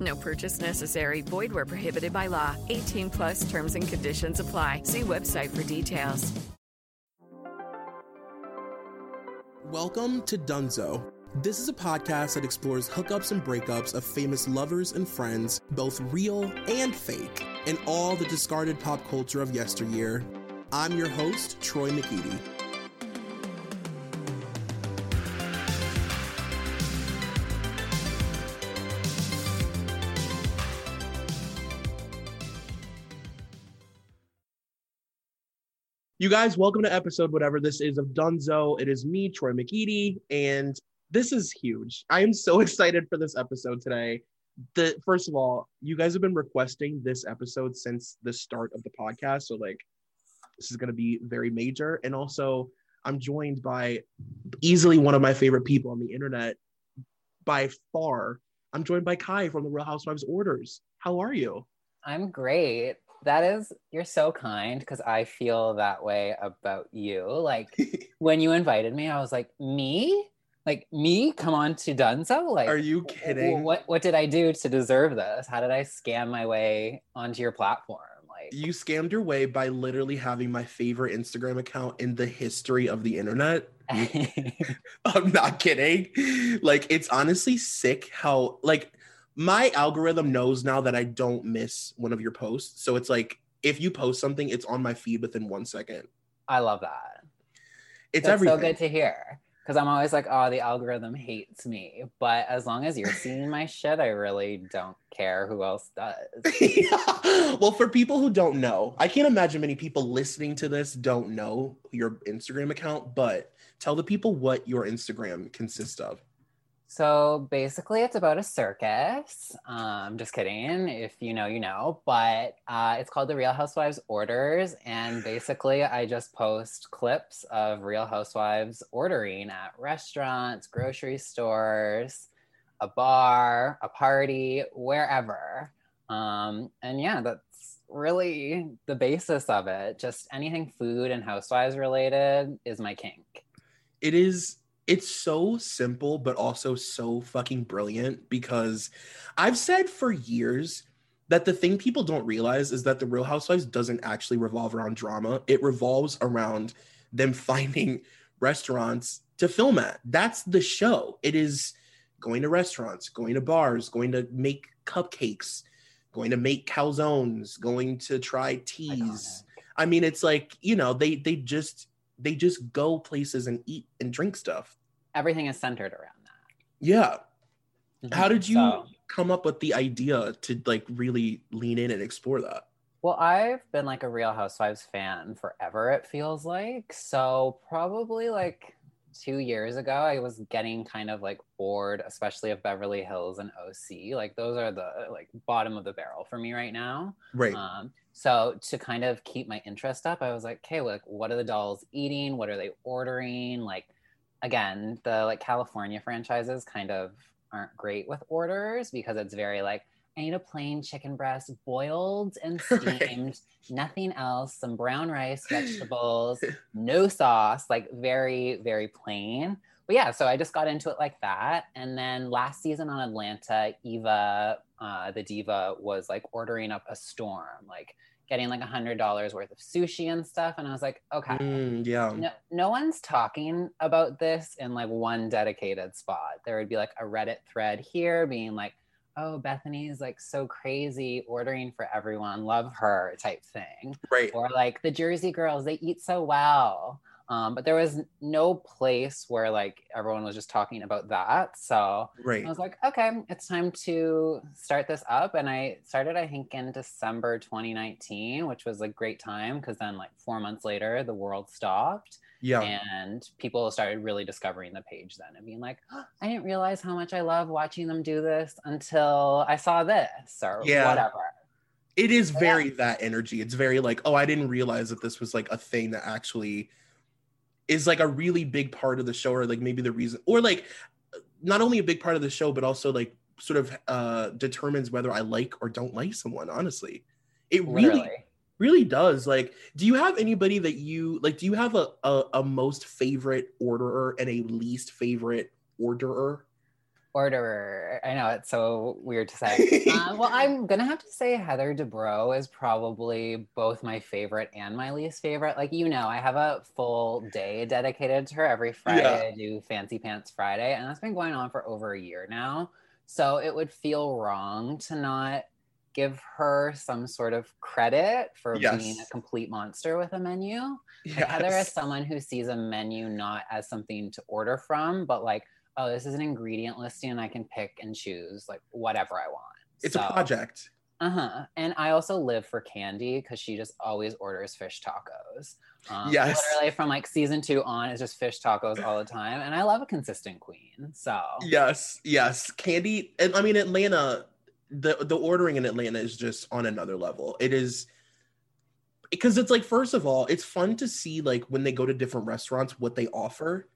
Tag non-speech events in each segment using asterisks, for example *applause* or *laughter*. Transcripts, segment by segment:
No purchase necessary. Void where prohibited by law. 18 plus terms and conditions apply. See website for details. Welcome to Dunzo. This is a podcast that explores hookups and breakups of famous lovers and friends, both real and fake, and all the discarded pop culture of yesteryear. I'm your host, Troy McEady. You guys, welcome to episode whatever this is of Dunzo. It is me, Troy McEady, and this is huge. I am so *laughs* excited for this episode today. The first of all, you guys have been requesting this episode since the start of the podcast, so like this is going to be very major. And also, I'm joined by easily one of my favorite people on the internet by far. I'm joined by Kai from the Real Housewives Orders. How are you? I'm great. That is, you're so kind because I feel that way about you. Like *laughs* when you invited me, I was like, me? Like me come on to Dunzo? Like Are you kidding? What what did I do to deserve this? How did I scam my way onto your platform? Like You scammed your way by literally having my favorite Instagram account in the history of the internet. *laughs* *laughs* I'm not kidding. Like it's honestly sick how like my algorithm knows now that I don't miss one of your posts. So it's like if you post something, it's on my feed within one second. I love that. It's That's everything. so good to hear. Because I'm always like, oh, the algorithm hates me. But as long as you're seeing my *laughs* shit, I really don't care who else does. *laughs* well, for people who don't know, I can't imagine many people listening to this don't know your Instagram account, but tell the people what your Instagram consists of. So basically, it's about a circus. Um, I'm just kidding. If you know, you know. But uh, it's called the Real Housewives Orders, and basically, I just post clips of Real Housewives ordering at restaurants, grocery stores, a bar, a party, wherever. Um, and yeah, that's really the basis of it. Just anything food and housewives related is my kink. It is it's so simple but also so fucking brilliant because I've said for years that the thing people don't realize is that the Real Housewives doesn't actually revolve around drama. It revolves around them *laughs* finding restaurants to film at. That's the show. It is going to restaurants, going to bars, going to make cupcakes, going to make calzones, going to try teas. I mean, it's like, you know, they they just they just go places and eat and drink stuff. Everything is centered around that. Yeah. How did you So- come up with the idea to like really lean in and explore that? Well, I've been like a Real Housewives fan forever, it feels like. So, probably like two years ago, I was getting kind of like bored, especially of Beverly Hills and OC. Like, those are the like bottom of the barrel for me right now. Right. Um, so, to kind of keep my interest up, I was like, okay, like, what are the dolls eating? What are they ordering? Like, again, the like California franchises kind of aren't great with orders because it's very like, I need a plain chicken breast, boiled and *laughs* Right. steamed, nothing else, some brown rice, *laughs* vegetables, no sauce, like very, very plain. But yeah, so I just got into it like that. And then last season on Atlanta, Eva, uh, the diva, was like ordering up a storm, like getting like a hundred dollars worth of sushi and stuff. And I was like, okay, Mm, yeah. no, no one's talking about this in like one dedicated spot. There would be like a Reddit thread here being like, oh, Bethenny's like so crazy ordering for everyone, love her type thing. Right. Or like the Jersey girls, they eat so well. Um, but there was no place where like everyone was just talking about that. So Right. I was like, okay, it's time to start this up. And I started, I think, in December 2019, which was a great time because then, like, four months later, the world stopped Yeah. and people started really discovering the page then and being like, "Oh, I didn't realize how much I love watching them do this until I saw this or Yeah. whatever. It is Yeah. very that energy. It's very like, oh, I didn't realize that this was like a thing that actually is like a really big part of the show, or like maybe the reason, or like not only a big part of the show, but also like sort of uh determines whether I like or don't like someone. Honestly, it really, Literally. really does. Like, do you have anybody that you like? Do you have a a, a most favorite orderer and a least favorite orderer? Orderer. I know it's so weird to say. um, well, *laughs* I'm gonna have to say Heather Dubrow is probably both my favorite and my least favorite. Like you know, I have a full day dedicated to her every Friday. Yeah. I do Fancy Pants Friday, and that's been going on for over a year now. So it would feel wrong to not give her some sort of credit for being a complete monster with a menu. Like, Heather is someone who sees a menu not as something to order from, but like, oh, this is an ingredient listing and I can pick and choose like whatever I want. It's a project. Uh huh. And I also live for Kandi because she just always orders fish tacos. Um, Yes. Literally from like season two on, it's just fish tacos all the time. And I love a consistent queen. So, Yes, yes. Kandi, and I mean Atlanta, the the ordering in Atlanta is just on another level. It is because it's like first of all, it's fun to see like when they go to different restaurants what they offer.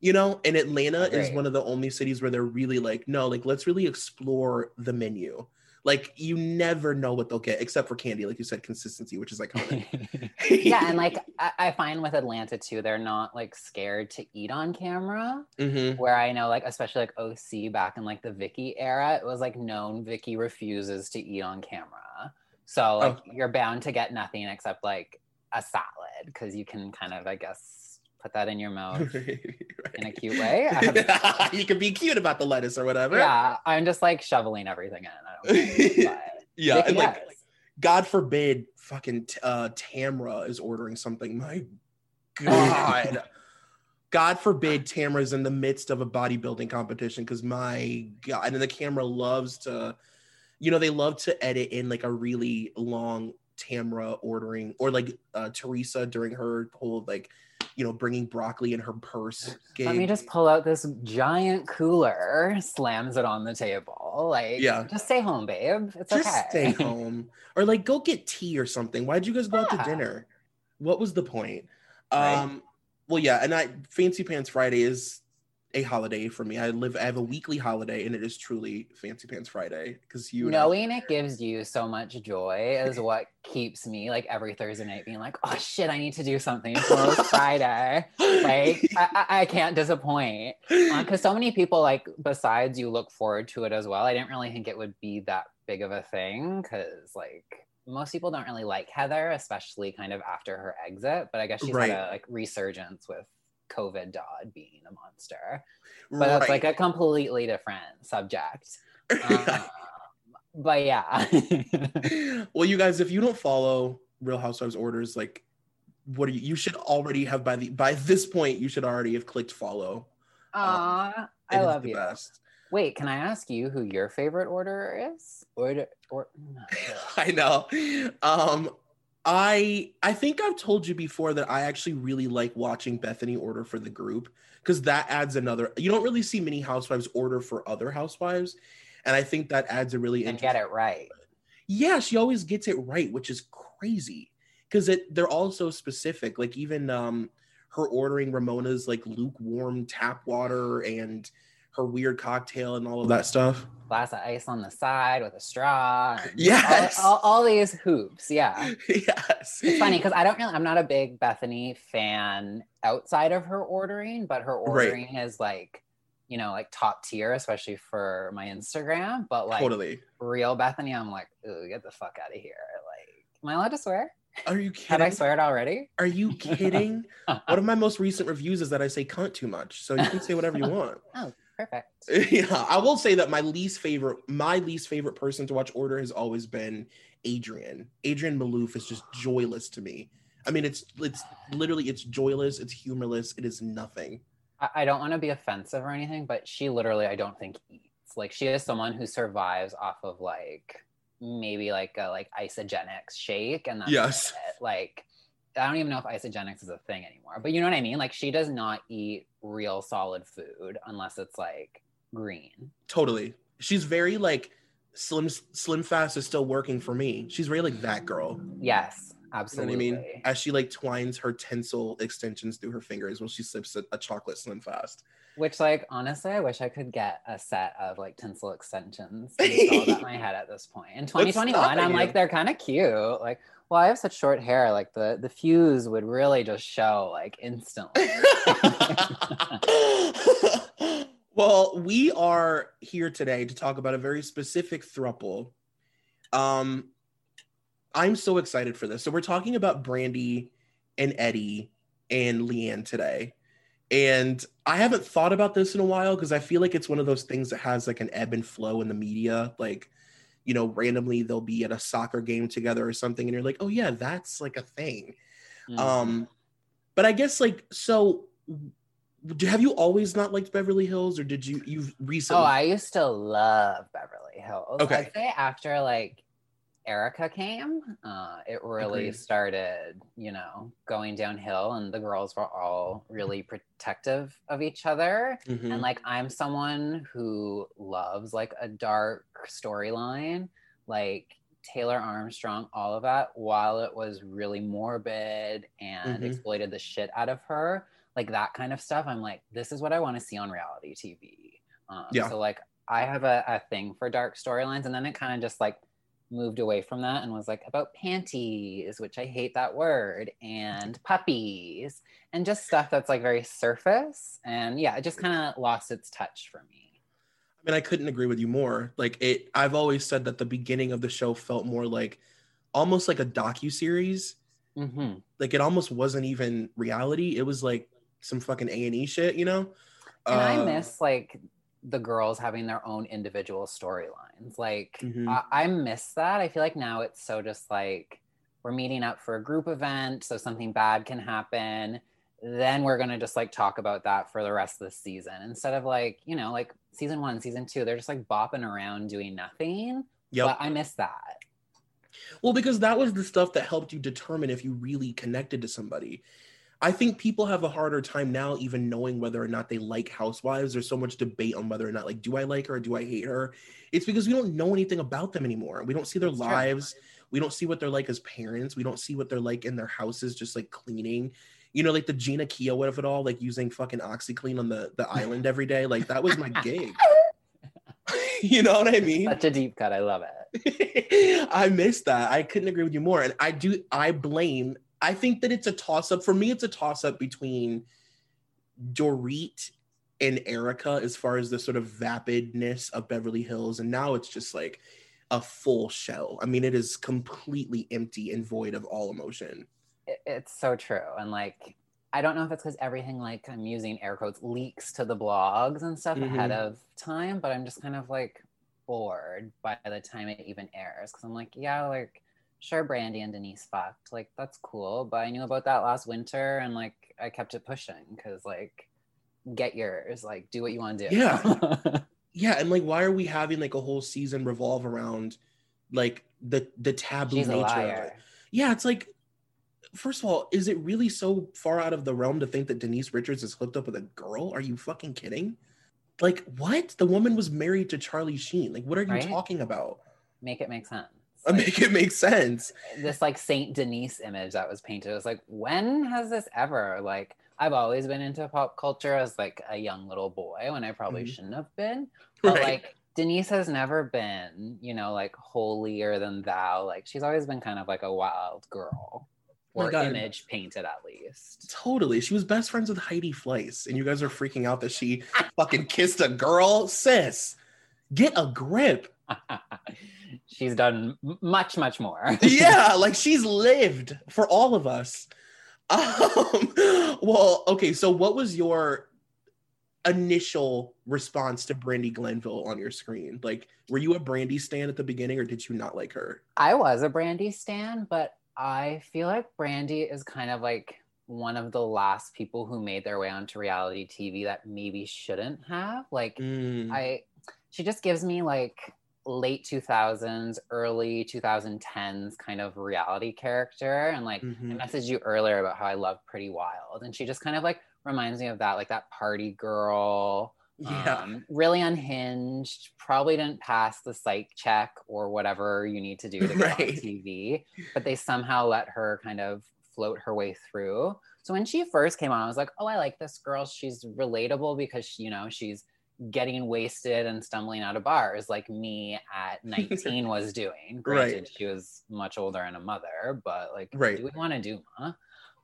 You know, and Atlanta is one of the only cities where they're really like, no, like let's really explore the menu. Like you never know what they'll get, except for Kandi, like you said, consistency, which is iconic. *laughs* yeah. And like, *laughs* I, I find with Atlanta too, they're not like scared to eat on camera. hmm where I know like especially like OC back in like the Vicki era, it was like known Vicki refuses to eat on camera. So like Oh. you're bound to get nothing except like a salad because you can kind of I guess put that in your *laughs* mouth in a cute way. *laughs* You can be cute about the lettuce or whatever. yeah, I'm just like shoveling everything in. I don't care, *laughs* yeah, and like. God forbid, fucking uh, Tamra is ordering something. My God, God forbid Tamra's in the midst of a bodybuilding competition because my God, and the camera loves to, you know, they love to edit in like a really long Tamra ordering or like uh, Teresa during her whole like, you know, bringing broccoli in her purse. Let me just pull out this giant cooler, slams it on the table. Like, Yeah. just stay home, babe. It's just okay. stay *laughs* home or like go get tea or something why'd you guys go out to dinner what was the point Right. um well yeah and i fancy pants friday is a holiday for me i live i have a weekly holiday and it is truly fancy pants friday because you know knowing it gives you so much joy is *laughs* what keeps me like every Thursday night being like, oh shit, I need to do something tomorrow's Friday. Like I, I, I can't disappoint uh, because so many people like besides you look forward to it as well. I didn't really think it would be that big of a thing because like most people don't really like Heather, especially kind of after her exit. But I guess she's Right. had a like resurgence with COVID Dodd being a monster. But that's like a completely different subject. *laughs* Um, but yeah. *laughs* well you guys if you don't follow real housewives orders like what are you you should already have by the by this point you should already have clicked follow Ah, It I love the you. best Wait, can I ask you who your favorite order is? Order or *laughs* I know. Um, I I think I've told you before that I actually really like watching Bethenny order for the group because that adds another. You don't really see many housewives order for other housewives, and I think that adds a really and get it right. Yeah, she always gets it right, which is crazy because it they're all so specific. Like even um her ordering Ramona's like lukewarm tap water and her weird cocktail and all of that stuff. Glass of ice on the side with a straw. *laughs* Yes. All, all, all these hoops. Yeah. *laughs* yes. It's funny because I don't really, I'm not a big Bethenny fan outside of her ordering, but her Right. ordering is like, you know, like top tier, especially for my Instagram. But like totally. real Bethenny, I'm like, ooh, get the fuck out of here. Like, am I allowed to swear? Are you kidding? Have I sweared already? Are you kidding? *laughs* One of my most recent reviews is that I say cunt too much, so you can say whatever you want. Oh, Perfect. *laughs* yeah, I will say that my least favorite, my least favorite person to watch order has always been Adrienne. Adrienne Maloof is just joyless to me. I mean, it's it's literally it's joyless, it's humorless, it is nothing. I, I don't want to be offensive or anything, but she literally, I don't think eats. Like she is someone who survives off of like maybe like a like Isagenix shake, and that's Yes. it. Like I don't even know if Isagenix is a thing anymore, but you know what I mean. Like she does not eat real solid food unless it's like green. Totally. She's very like Slim Slim Fast is still working for me. She's really like that girl. Yes, You know absolutely. what I mean? As she like twines her tinsel extensions through her fingers while she sips a, a chocolate Slim Fast. Which, like, honestly, I wish I could get a set of like tinsel extensions *laughs* installed at my head at this point. In 2021, I'm you? like, they're kind of cute. Like, well, I have such short hair. Like, the the fuse would really just show like instantly. *laughs* well, we are here today to talk about a very specific thruple. Um, I'm so excited for this. So we're talking about Brandi and Eddie and LeAnn today. And I haven't thought about this in a while because I feel like it's one of those things that has like an ebb and flow in the media. Like, you know, randomly they'll be at a soccer game together or something, and you're like, oh yeah, that's like a thing. Mm. Um, but I guess like so. do- Have you always not liked Beverly Hills, or did you you recently? Oh, I used to love Beverly Hills. Okay. I'd say after like Erika came, uh, it really Agreed. started, you know, going downhill, and the girls were all really protective of each other. Mhm. And like, I'm someone who loves like a dark storyline, like Taylor Armstrong, all of that, while it was really morbid and Mhm. exploited the shit out of her, like that kind of stuff. I'm like, this is what I want to see on reality TV. Um, Yeah. So like, I have a, a thing for dark storylines, and then it kind of just like moved away from that and was like about panties, which I hate that word, and *laughs* puppies, and just stuff that's like very surface. And yeah, it just kind of lost its touch for me. I mean, I couldn't agree with you more. Like it, I've always said that the beginning of the show felt more like almost like a docu series. hmm Like it almost wasn't even reality. It was like some fucking A and E shit, you know. And I Uh, miss like the girls having their own individual storylines. Like Mhm. I, I miss that. I feel like now it's so just like we're meeting up for a group event, so something bad can happen. Then we're gonna just like talk about that for the rest of the season instead of like you know like season one, season two. They're just like bopping around doing nothing. Yeah, But I miss that. Well, because that was the stuff that helped you determine if you really connected to somebody. I think people have a harder time now even knowing whether or not they like housewives. There's so much debate on whether or not like do I like her or do I hate her? It's because we don't know anything about them anymore. We don't see their true. lives. We don't see what they're like as parents. We don't see what they're like in their houses just like cleaning. You know, like the Jeana Keough what of it all, like using fucking OxiClean on the, the *laughs* island every day. Like that was my gig. *laughs* *laughs* you know what I mean? Such a deep cut. I love it. I miss that. I couldn't agree with you more. And I do, I blame, I think that it's a toss up. For me, it's a toss up between Dorit and Erika as far as the sort of vapidness of Beverly Hills. And now it's just like a full shell. I mean, it is completely empty and void of all emotion. It's so true. And like, I don't know if it's because everything, like, I'm using air quotes, leaks to the blogs and stuff ahead Mhm. of time, but I'm just kind of like bored by the time it even airs. Cause I'm like, yeah, like, sure, Brandi and Denise fucked. Like, that's cool. But I knew about that last winter and like, I kept it pushing because, like, get yours. Like, do what you want to do. Yeah. *laughs* Yeah. And like, why are we having like a whole season revolve around like the, the taboo She's nature of it? yeah, it's like, first of all, is it really so far out of the realm to think that Denise Richards is hooked up with a girl? Are you fucking kidding? Like, what? The woman was married to Charlie Sheen. Like, what are you Right? talking about? Make it make sense. Like, Make it make sense. this like Saint Denise image that was painted. It was like, when has this ever like? I've always been into pop culture as like a young little boy when I probably Mhm. shouldn't have been. *laughs* But Right. like Denise has never been, you know, like holier than thou. Like she's always been kind of like a wild girl, Oh or God. image painted at least. Totally. She was best friends with Heidi Fleiss, and you guys are freaking out that she fucking kissed a girl. Sis, get a grip. *laughs* she's done much, much more. *laughs* yeah, like she's lived for all of us. *laughs* Um, well, okay, so what was your initial response to Brandi Glanville on your screen? Like, were you a Brandi stan at the beginning, or did you not like her? I was a Brandi stan, but I feel like Brandi is kind of like one of the last people who made their way onto reality TV that maybe shouldn't have. Like Mm, I she just gives me like late 2000s, early 2010s kind of reality character and like mhm. I messaged you earlier about how I love Pretty Wild and she just kind of like reminds me of that like that party girl Yeah. Um, really unhinged, probably didn't pass the psych check or whatever you need to do to *laughs* get on TV, but they somehow let her kind of float her way through. So when she first came on, I was like, oh, I like this girl. She's relatable because, she, you know, she's getting wasted and stumbling out of bars like me at *laughs* 19 was doing. Granted, Right. she was much older and a mother, but like, Right. do we want to do, huh?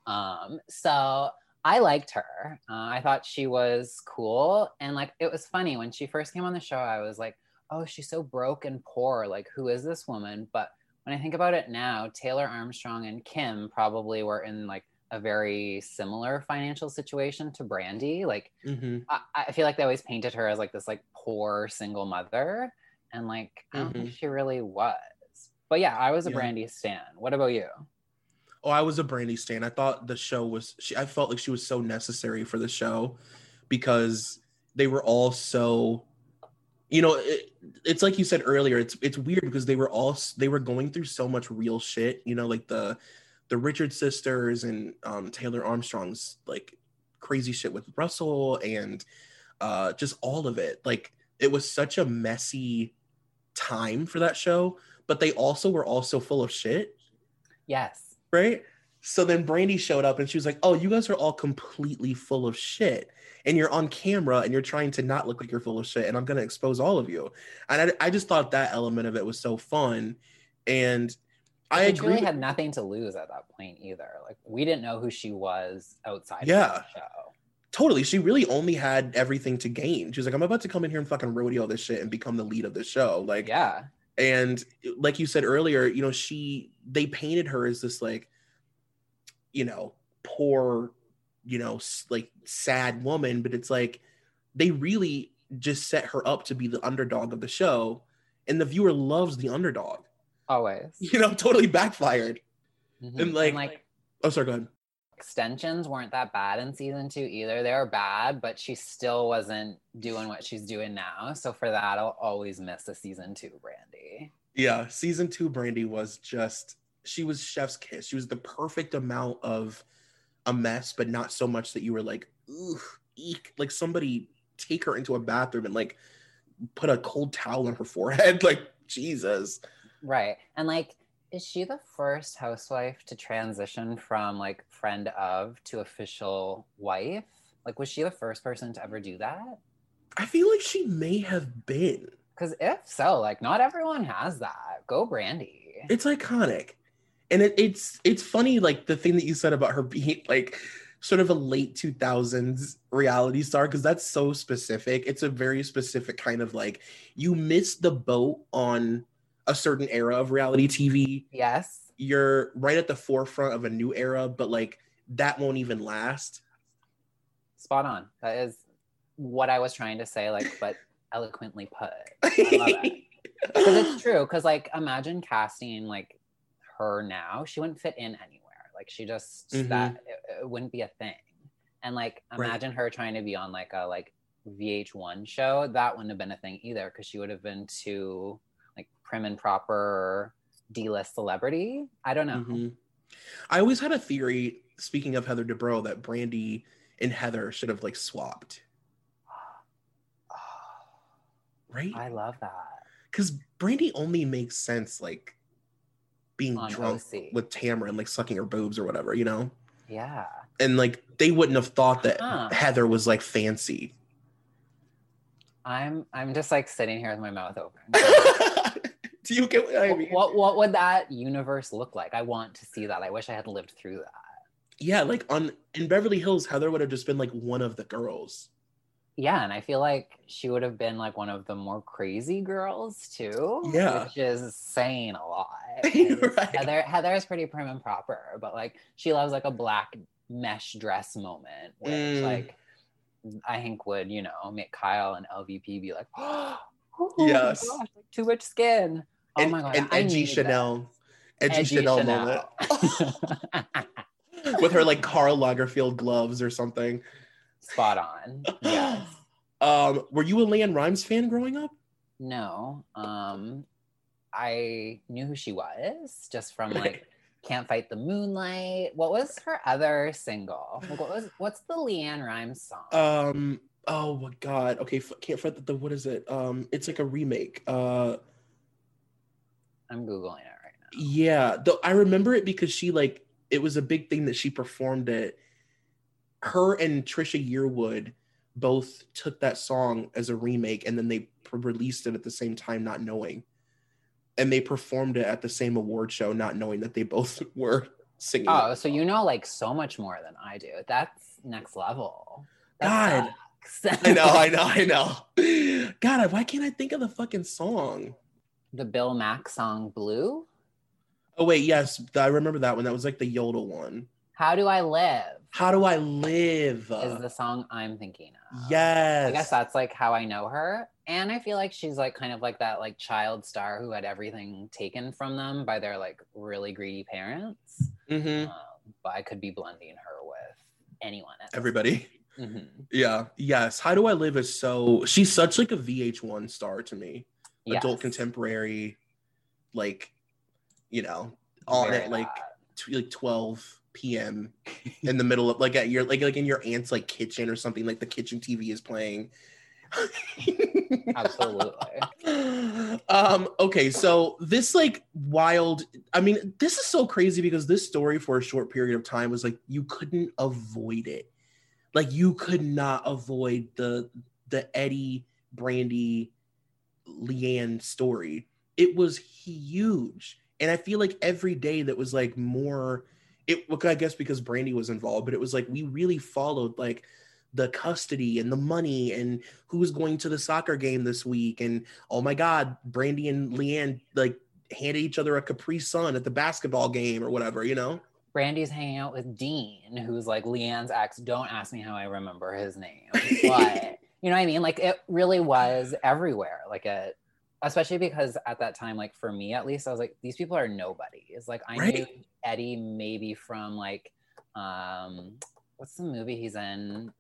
Um, so I liked her. Uh, I thought she was cool. And like, it was funny when she first came on the show, I was like, oh, she's so broke and poor. Like, who is this woman? But when I think about it now, Taylor Armstrong and Kim probably were in like a very similar financial situation to Brandi. Like, hmm I, I feel like they always painted her as like this like poor single mother. And like, I don't think she really was. But yeah, I was a Yeah. Brandi stan. What about you? Oh, I was a Brandi stan. I thought the show was. She, I felt like she was so necessary for the show because they were all so. You know, it, it's like you said earlier. It's it's weird because they were all they were going through so much real shit. You know, like the the Richard sisters and um, Taylor Armstrong's like crazy shit with Russell and uh, just all of it. Like it was such a messy time for that show, but they also were also full of shit Yes. right? So then Brandi showed up and she was like, "Oh, you guys are all completely full of shit, and you're on camera and you're trying to not look like you're full of shit, and I'm gonna expose all of you." And I, I just thought that element of it was so fun, and I agree. truly had nothing to lose at that point either. Like we didn't know who she was outside Yeah. of the show. totally. She really only had everything to gain. She was like, "I'm about to come in here and fucking rodeo this shit and become the lead of the show." Like, Yeah. and like you said earlier you know she they painted her as this like you know poor you know like sad woman but it's like they really just set her up to be the underdog of the show and the viewer loves the underdog Always. you know totally backfired Mhm. and like, oh sorry go ahead extensions weren't that bad in season two either. They were bad, but she still wasn't doing what she's doing now. So for that, I'll always miss the season two Brandi. yeah season two Brandi was just she was chef's kiss she was the perfect amount of a mess but not so much that you were like Ugh, eek. like somebody take her into a bathroom and like put a cold towel on her forehead *laughs* like jesus Right. And like, is she the first housewife to transition from like friend of to official wife? Like, was she the first person to ever do that? i feel like she may have been Because if so, like, not everyone has that. Go Brandi. it's iconic and it, it's it's funny like the thing that you said about her being like sort of a late 2000s reality star because that's so specific it's a very specific kind of like you miss the boat on a certain era of reality tv Yes. you're right at the forefront of a new era but like that won't even last Spot on. That is what I was trying to say, like, but *laughs* eloquently put. Because *laughs* it's true. Because, like, imagine casting like her now. She wouldn't fit in anywhere. Like, she just Mhm. that it, it wouldn't be a thing. And like, Right. imagine her trying to be on like a like VH1 show. That wouldn't have been a thing either. Because she would have been too prim and proper D-list celebrity. I don't know. Mhm. I always had a theory, speaking of Heather Dubrow, that Brandi and Heather should have like swapped, *sighs* right? I love that. Because Brandi only makes sense like being On drunk OC. with Tamara and like sucking her boobs or whatever, you know? Yeah. And like they wouldn't have thought that Huh. Heather was like fancy. I'm I'm just like sitting here with my mouth open. *laughs* *laughs* Do you get what I mean? what what would that universe look like? I want to see that. I wish I had lived through that. Yeah, like on in Beverly Hills, Heather would have just been like one of the girls. Yeah, and I feel like she would have been like one of the more crazy girls too. Yeah. which is saying a lot. *laughs* Right. Heather Heather is pretty prim and proper, but like she loves like a black mesh dress moment, which Mm. like I think would you know make Kyle and LVP be like, *gasps* oh, Yes. gosh, like, too much skin. Oh my god, and I edgy. Chanel, edgy, Chanel, moment *laughs* with her like Karl Lagerfeld gloves or something. Spot on. Yes. *laughs* Um, were you a LeAnn Rimes fan growing up? No. Um I knew who she was just from like Can't Fight the Moonlight. What was her other single? Like, what was what's the LeAnn Rimes song? Um, oh my god. Okay, can't find the, the what is it? Um, it's like a remake. Uh, I'm googling it right now. yeah. Though I remember it because she like it was a big thing that she performed it. Her and Trisha Yearwood both took that song as a remake and then they released it at the same time, not knowing. And they performed it at the same award show, not knowing that they both *laughs* were singing. Oh, so you know like so much more than I do. That's next level. That God. I know, I *laughs* know, I know. God, why can't I think of the fucking song? The Bill Mack song Blue. Oh wait, yes, I remember that one. That was like the Yodel one. How do I live? How do I live? Is the song I'm thinking of. yes. I guess that's like how I know her. And I feel like she's like kind of like that like child star who had everything taken from them by their like really greedy parents. Mhm. Um, but I could be blending her with anyone. Everybody. *laughs* Mhm. Yeah. Yes. How do I live is so she's such like a VH1 star to me. Adult contemporary, like, you know, on Very at like t- like 12 p.m. in the middle of like at your like like in your aunt's like kitchen or something, like the kitchen TV is playing. Absolutely. *laughs* um okay so this like wild i mean this is so crazy because this story for a short period of time was like you couldn't avoid it like you could not avoid the the eddie Brandi LeAnn story. It was huge. And i feel like every day that was like more it i guess because Brandi was involved but it was like we really followed like the custody and the money and who's going to the soccer game this week. And oh my god Brandi and LeAnn like handed each other a capri sun at the basketball game or whatever you know? Brandi's hanging out with Dean, who's like LeAnn's ex. Don't ask me how I remember his name, *laughs* but you know what I mean. Like it really was everywhere. Like it, especially because at that time, like for me at least, I was like, these people are nobodies. Like I Right. knew Eddie maybe from like, um, what's the movie he's in?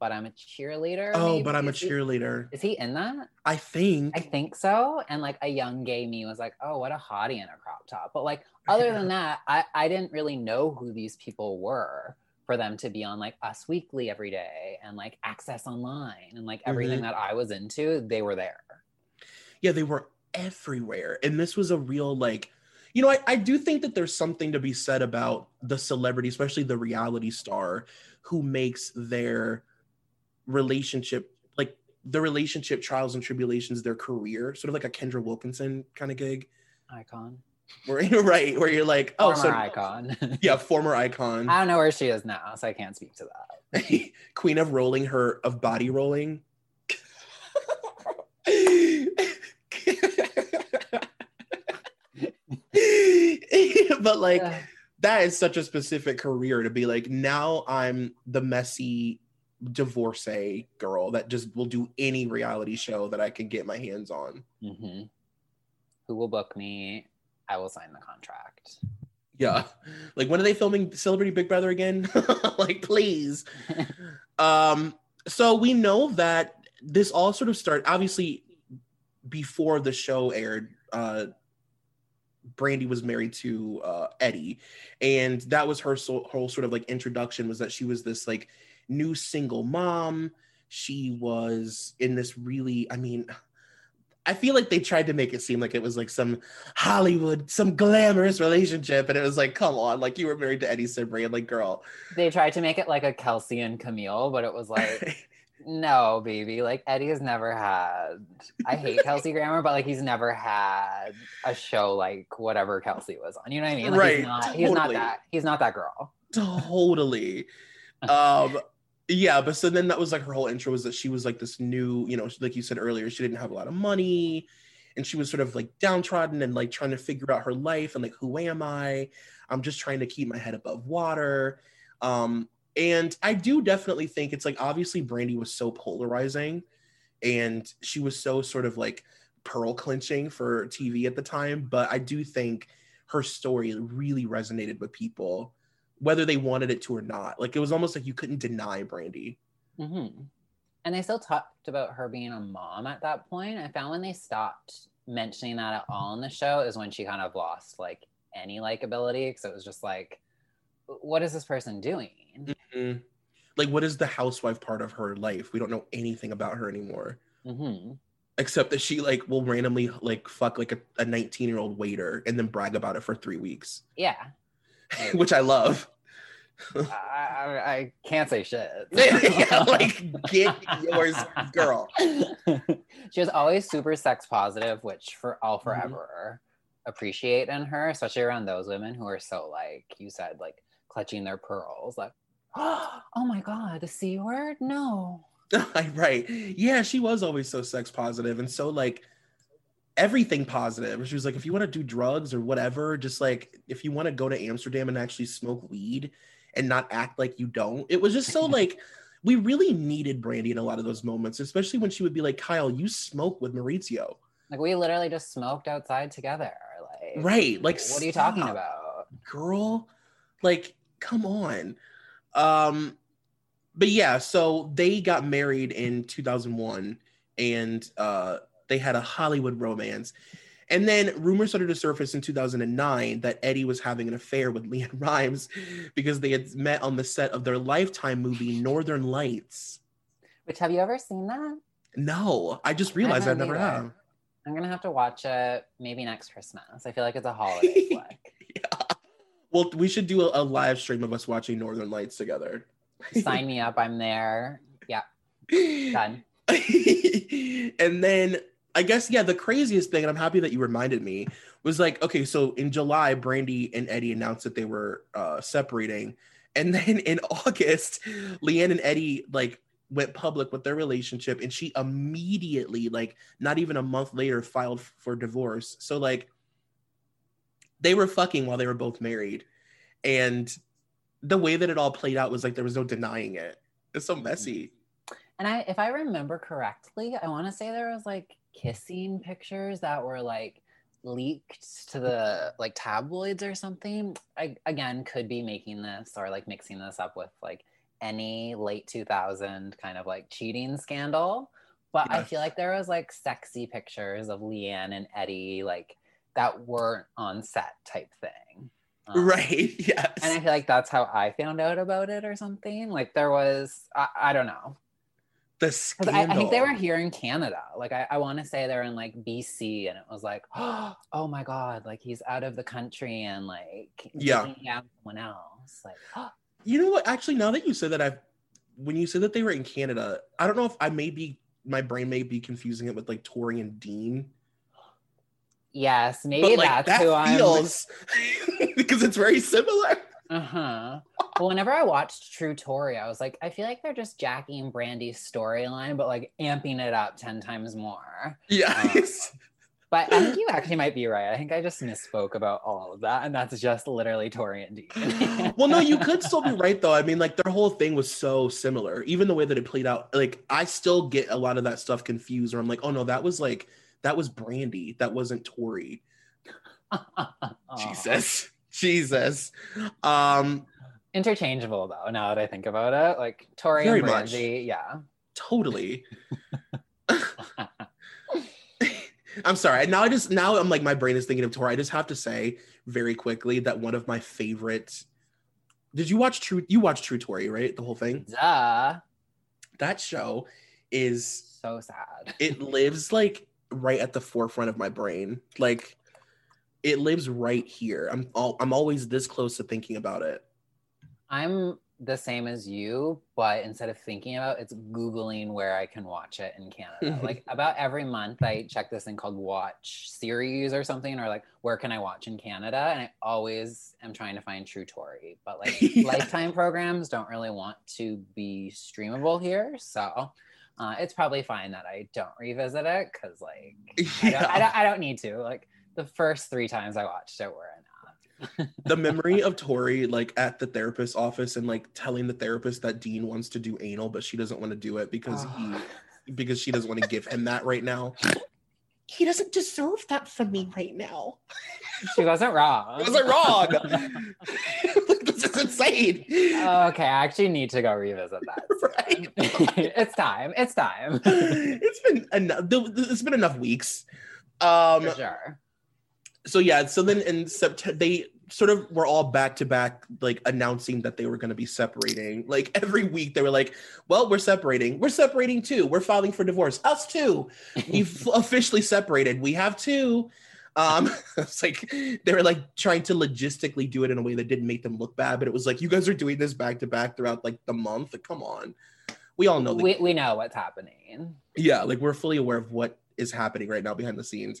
But I'm a cheerleader. oh maybe? but i'm a Is he- cheerleader Is he in that? i think I think so. And like a young gay me was like, oh, what a hottie in a crop top. But like other than that, I, I didn't really know who these people were for them to be on like Us Weekly every day and like Access Online and like everything Mhm. that I was into, they were there. yeah they were everywhere and this was a real like you know I, I do think that there's something to be said about the celebrity especially the reality star who makes their relationship like the relationship trials and tribulations their career sort of like a kendra wilkinson kind of gig Icon. Where *laughs* right where you're like oh Former so icon. *laughs* yeah former icon I don't know where she is now, so I can't speak to that. *laughs* queen of rolling her of body rolling but like Ugh. that is such a specific career to be like now i'm the messy divorcee girl that just will do any reality show that i can get my hands on Mhm. Who will book me? I will sign the contract. yeah. Like when are they filming celebrity big brother again? *laughs* Like please. Um so we know that this all sort of started obviously before the show aired uh Brandi was married to uh eddie. And that was her so, whole sort of like introduction was that she was this like new single mom. She was in this really i mean I feel like they tried to make it seem like it was like some Hollywood, some glamorous relationship, and it was like, come on, like you were married to Eddie Cibrian, like girl. They tried to make it like a Kelsey and Camille, but it was like *laughs* No, baby. Like Eddie has never had. I hate Kelsey Grammer, but like he's never had a show like whatever Kelsey was on. You know what I mean? Like, Right, He's not, he's not that. He's not that girl. totally. *laughs* Um, yeah, but so then that was like her whole intro was that she was like this new, you know, like you said earlier, she didn't have a lot of money, and she was sort of like downtrodden and like trying to figure out her life and like who am I? I'm just trying to keep my head above water. Um, and I do definitely think it's like obviously Brandi was so polarizing, and she was so sort of like pearl clinching for TV at the time. But I do think her story really resonated with people whether they wanted it to or not. Like it was almost like you couldn't deny Brandi. hmm And they still talked about her being a mom at that point. I found when they stopped mentioning that at all in the show is when she kind of lost like any likability. Because it was just like, what is this person doing? Mhm. like what is the housewife part of her life? We don't know anything about her anymore. hmm Except that she like will randomly like fuck like a 19 year old waiter and then brag about it for three weeks, Yeah. *laughs* which I love. I, I, I can't say shit. *laughs* yeah, like get *laughs* yours, girl. she was always super sex positive, which for I'll Mhm. forever appreciate in her, especially around those women who are so like you said, like clutching their pearls, like, *gasps* oh my god, the c word, no. right. Yeah, she was always so sex positive and so like everything positive. She was like, if you want to do drugs or whatever, just like if you want to go to Amsterdam and actually smoke weed and not act like you don't. It was just so *laughs* like we really needed Brandi in a lot of those moments, especially when she would be like, Kyle, you smoke with Mauricio. Like we literally just smoked outside together. Like Right. Like what are you talking about? Girl, like, come on. Um, but yeah, so they got married in 2001 and uh they had a Hollywood romance. And then rumors started to surface in 2009 that Eddie was having an affair with LeAnn *laughs* Rimes because they had met on the set of their Lifetime movie Northern Lights. Which have you ever seen that? No, I just realized I haven't never either. have. I'm gonna have to watch it maybe next Christmas. I feel like it's a holiday *laughs* flick. Well, we should do a, a live stream of us watching Northern Lights together. Sign me up. I'm there. Yeah, *laughs* done. and then I guess yeah, the craziest thing, and I'm happy that you reminded me, was like, okay, so in July, Brandi and Eddie announced that they were uh separating. And *laughs* then in August, LeAnn and Eddie like went public with their relationship, and she immediately, like not even a month later, filed for divorce. So like they were fucking while they were both married. And the way that it all played out was like there was no denying it. It's so messy. And I, if I remember correctly, I want to say there was like kissing pictures that were like leaked to the like tabloids or something. I again could be making this or like mixing this up with like any late 2000 kind of like cheating scandal. But I feel like there was like sexy pictures of LeAnn and Eddie like that weren't on set type thing. Um, Right. Yes. *laughs* And I feel like that's how I found out about it or something. Like there was, I, I don't know. The scandal. I, I think they were here in Canada. Like I, I want to say they're in like BC, and it was like, *gasps* oh my god, like he's out of the country and like Yeah. out someone else. Like *gasps* You know what? Actually, now that you said that, I've when you said that they were in Canada, I don't know if I may be my brain may be confusing it with like Tori and Dean. yes, maybe but like that's that who I'm. feels *laughs* because it's very similar. Uh huh. Well, whenever I watched True Tori, I was like, I feel like they're just Jackie and Brandi's storyline, but like amping it up ten times more. Yes. *laughs* But I think you actually might be right. I think I just misspoke about all of that, and that's just literally Tori and Dean. *laughs* well, no, you could still be *laughs* right though. I mean, like their whole thing was so similar. Even the way that it played out, like I still get a lot of that stuff confused. Where I'm like, oh no, that was like that was Brandi. That wasn't Tori. Jesus, *laughs* Jesus. Um, Interchangeable though. Now that I think about it, like Tori and much. Yeah. totally. *laughs* I'm sorry. Now I just now I'm like my brain is thinking of Tori. I just have to say very quickly that one of my favorite. Did you watch True? You watched True Tori, right? The whole thing. Duh. That show is So sad. it lives like right at the forefront of my brain. Like it lives right here. I'm all, I'm always this close to thinking about it. I'm the same as you, but instead of thinking about it, it's Googling where I can watch it in Canada. *laughs* like about every month I check this thing called watch series or something, or like where can I watch in Canada? And I always am trying to find True Tori. But like *laughs* Yeah. lifetime programs don't really want to be streamable here. So uh, it's probably fine that I don't revisit it because like I, don't, I, don't, I don't need to. Like the first three times I watched it were enough. the *laughs* memory of Tori like at the therapist's office and like telling the therapist that Dean wants to do anal, but she doesn't want to do it because he because she doesn't want to give him that right now. He doesn't deserve that from me right now. She wasn't wrong. wasn't wrong? *laughs* this is insane. okay, I actually need to go revisit that. *laughs* Right. it's time. It's time. it's been enough. It's been enough weeks. Um, For sure. So yeah so then in september they sort of were all back to back, like announcing that they were going to be separating. Like every week, they were like, "Well, we're separating. We're separating too. We're filing for divorce. Us too. We've *laughs* officially separated. We have two. Um, *laughs* it's like they were like trying to logistically do it in a way that didn't make them look bad, but it was like you guys are doing this back to back throughout like the month. Like, come on, we all know. The- we we know what's happening. yeah, like we're fully aware of what is happening right now behind the scenes.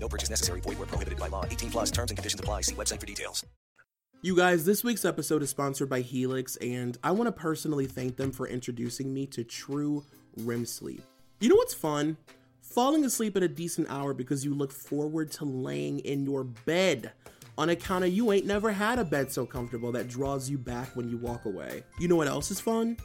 No purchase necessary. Void where prohibited by law. 18 plus terms and conditions apply. See website for details. You guys, this week's episode is sponsored by Helix, and I want to personally thank them for introducing me to true REM sleep. You know what's fun? Falling asleep at a decent hour because you look forward to laying in your bed on account of you ain't never had a bed so comfortable that draws you back when you walk away. You know what else is fun?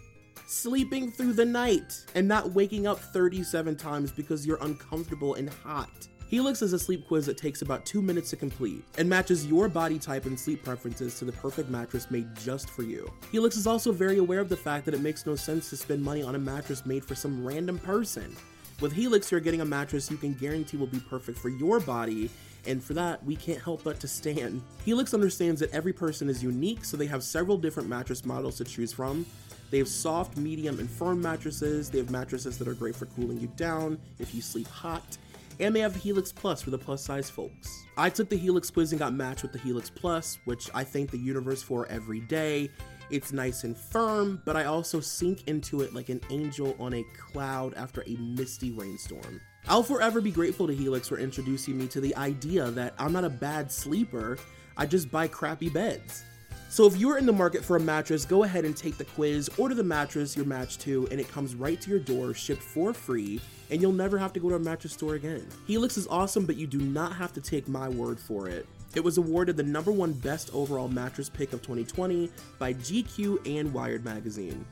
Sleeping through the night and not waking up 37 times because you're uncomfortable and hot. Helix is a sleep quiz that takes about two minutes to complete and matches your body type and sleep preferences to the perfect mattress made just for you. Helix is also very aware of the fact that it makes no sense to spend money on a mattress made for some random person. With Helix, you're getting a mattress you can guarantee will be perfect for your body, and for that, we can't help but to stand. Helix understands that every person is unique, so they have several different mattress models to choose from. They have soft, medium, and firm mattresses. They have mattresses that are great for cooling you down if you sleep hot and they have Helix Plus for the plus size folks. I took the Helix quiz and got matched with the Helix Plus, which I thank the universe for every day. It's nice and firm, but I also sink into it like an angel on a cloud after a misty rainstorm. I'll forever be grateful to Helix for introducing me to the idea that I'm not a bad sleeper, I just buy crappy beds. So if you're in the market for a mattress, go ahead and take the quiz, order the mattress you're matched to, and it comes right to your door, shipped for free, and you'll never have to go to a mattress store again. Helix is awesome, but you do not have to take my word for it. It was awarded the number one best overall mattress pick of 2020 by GQ and Wired magazine.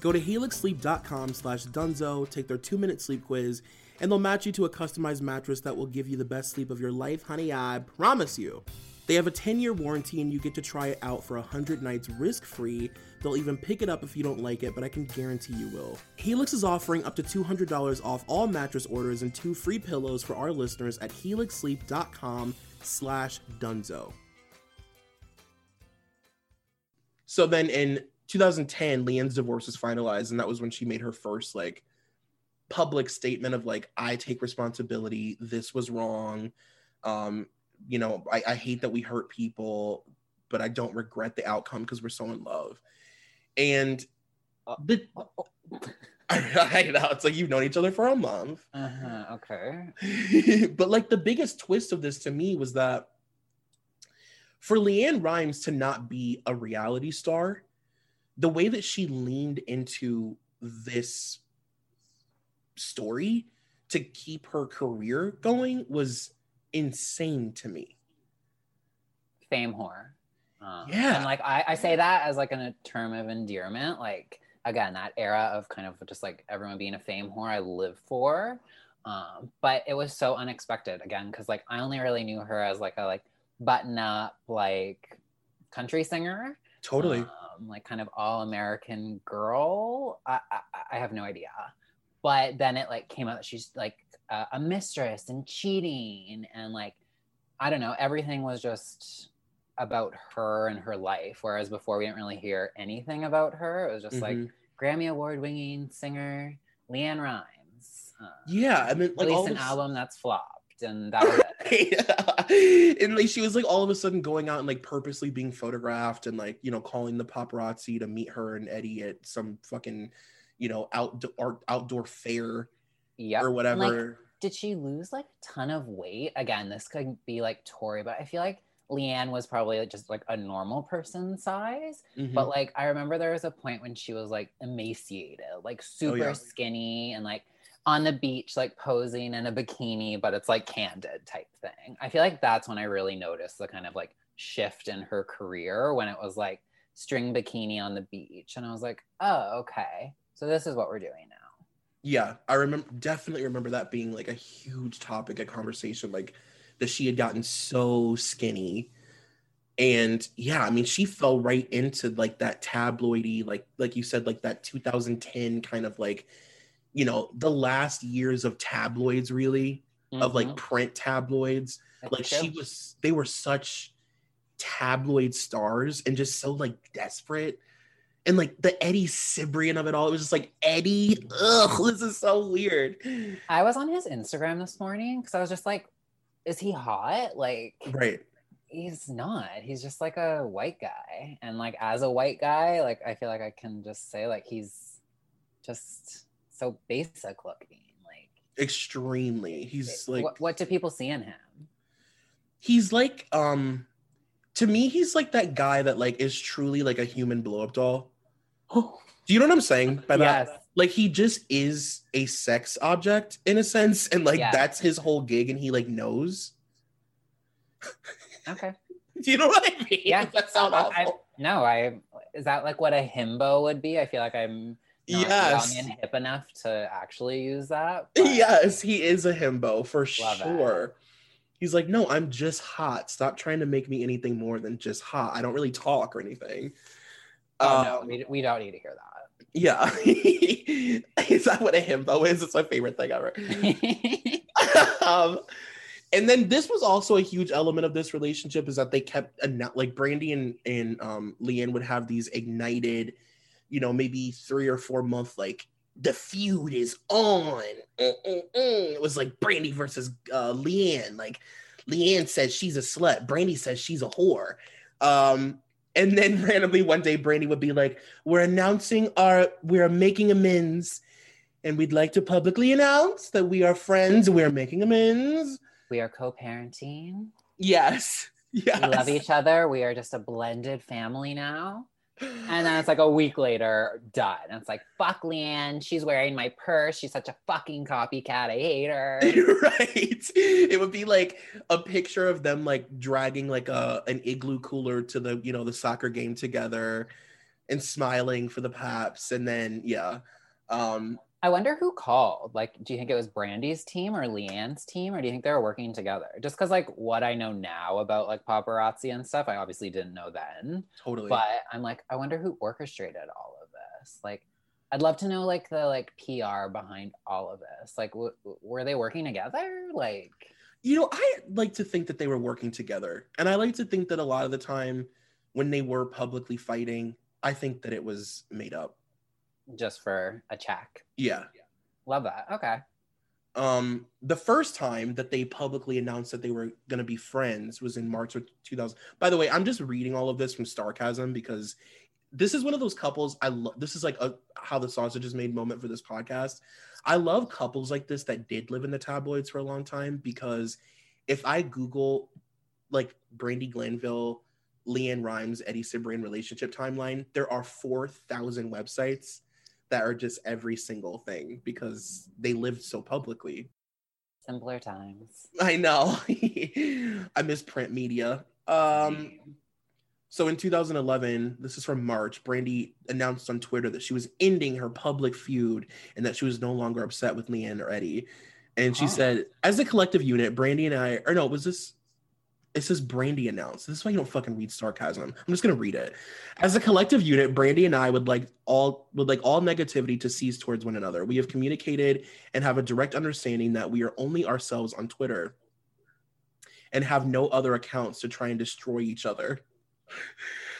Go to helixsleep.com slash dunzo, take their two-minute sleep quiz, and they'll match you to a customized mattress that will give you the best sleep of your life, honey, I promise you. They have a 10 year warranty and you get to try it out for 100 nights risk free. They'll even pick it up if you don't like it, but I can guarantee you will. Helix is offering up to $200 off all mattress orders and two free pillows for our listeners at helixsleep.com slash dunzo. So then in 2010, LeAnn's divorce was finalized, and that was when she made her first like public statement of like, I take responsibility, this was wrong. Um, you know, I, I hate that we hurt people, but I don't regret the outcome because we're so in love. And the *laughs* I know it's like you've known each other for a month. Uh-huh, okay. *laughs* but like the biggest twist of this to me was that for LeAnn Rimes to not be a reality star, the way that she leaned into this story to keep her career going was insane to me. Fame whore. Um, Yeah. And like I, I say that as like a term of endearment. Like again, that era of kind of just like everyone being a fame whore I live for. Um, but it was so unexpected again, because like I only really knew her as like a like button up like country singer. Totally. Um, like kind of all American girl. I, I I have no idea. But then it like came out that she's like a mistress and cheating and like I don't know, everything was just about her and her life. Whereas before we didn't really hear anything about her. It was just like Mhm. Grammy award winning singer LeAnn Rimes. Uh, yeah, and then like released an album that's flopped, and that was *laughs* it. and like she was like all of a sudden going out and like purposely being photographed and like you know calling the paparazzi to meet her and Eddie at some fucking you know outdoor outdoor fair Yep. or whatever. Like, did she lose like a ton of weight? Again, this could be like Tori, but I feel like LeAnn was probably just like a normal person size. Mhm. But like I remember there was a point when she was like emaciated, like super yeah. skinny and like on the beach, like posing in a bikini, but it's like candid type thing. I feel like that's when I really noticed the kind of like shift in her career when it was like string bikini on the beach. And I was like, oh, okay. So this is what we're doing now. Yeah, I remember definitely remember that being like a huge topic of conversation, like that she had gotten so skinny. And yeah, I mean, she fell right into like that tabloidy, like like you said, like that 2010 kind of like, you know, the last years of tabloids, really, of like Mhm. print tabloids. Like, Like she was, they were such tabloid stars and just so like desperate. And like the Eddie Cibrian of it all, it was just like Eddie. Ugh, *laughs* this is so weird. I was on his Instagram this morning because I was just like, is he hot? Like, Right. he's not. He's just like a white guy. And like, as a white guy, like, I feel like I can just say, like, he's just so basic looking. Like, Extremely. He's like what, what do people see in him? he's like um to me he's like that guy that like is truly like a human blow up doll. *gasps* Do you know what I'm saying by that? Yes. Like he just is a sex object in a sense and like Yes. that's his whole gig and he like knows. *laughs* Okay. *laughs* Do you know what I mean? Yeah. That sound awful. I- no, I is that like what a himbo would be? I feel like I'm not Yes. young and hip enough to actually use that. *laughs* Yes, he is a himbo for Love it. sure. He's like, no, I'm just hot. Stop trying to make me anything more than just hot. I don't really talk or anything. Oh no, Um, we, we don't need to hear that. Yeah. *laughs* is that what a himbo is? It's my favorite thing ever. *laughs* um, and then this was also a huge element of this relationship is that they kept like Brandi and and um, LeAnn would have these ignited, you know, maybe three or four month like the feud is on. Mm, mm, mm. It was like Brandi versus uh, LeAnn. Like LeAnn says she's a slut. Brandi says she's a whore. Um, and then randomly one day Brandi would be like, "We're announcing our we're making amends." And we'd like to publicly announce that we are friends. We're making amends. we are co-parenting. Yes. Yes. *laughs* We love each other. We are just a blended family now. And then it's like a week later, done. And it's like, fuck LeAnn. She's wearing my purse. She's such a fucking copycat. I hate her. *laughs* right. It would be like a picture of them like dragging like a an igloo cooler to the you know the soccer game together and smiling for the paps. And then yeah. Um I wonder who called. Like, do you think it was Brandi's team or LeAnn's team, or do you think they were working together? Just because, like, what I know now about like paparazzi and stuff, I obviously didn't know then. totally. But I'm like, I wonder who orchestrated all of this. Like, I'd love to know like the like PR behind all of this. Like, w- were they working together? Like, you know, I like to think that they were working together. And I like to think that a lot of the time when they were publicly fighting, I think that it was made up. Just for a check. Yeah. Love that. Okay. Um, the first time that they publicly announced that they were going to be friends was in March of 2000. By the way, I'm just reading all of this from Starcasm because this is one of those couples I love. This is like a how the sausage is made moment for this podcast. I love couples like this that did live in the tabloids for a long time because if I Google like Brandi Glanville, LeAnn Rimes, Eddie Cibrian relationship timeline, there are 4,000 websites that are just every single thing because they lived so publicly. Simpler times. I know. *laughs* I miss print media. Um, so in 2011, this is from March, Brandi announced on Twitter that she was ending her public feud and that she was no longer upset with LeAnn or Eddie. And she Huh. said, as a collective unit, Brandi and I, or no, was this? It says Brandi announced. This is why you don't fucking read sarcasm. I'm just gonna read it. As a collective unit, Brandi and I would like all would like all negativity to cease towards one another. We have communicated and have a direct understanding that we are only ourselves on Twitter and have no other accounts to try and destroy each other.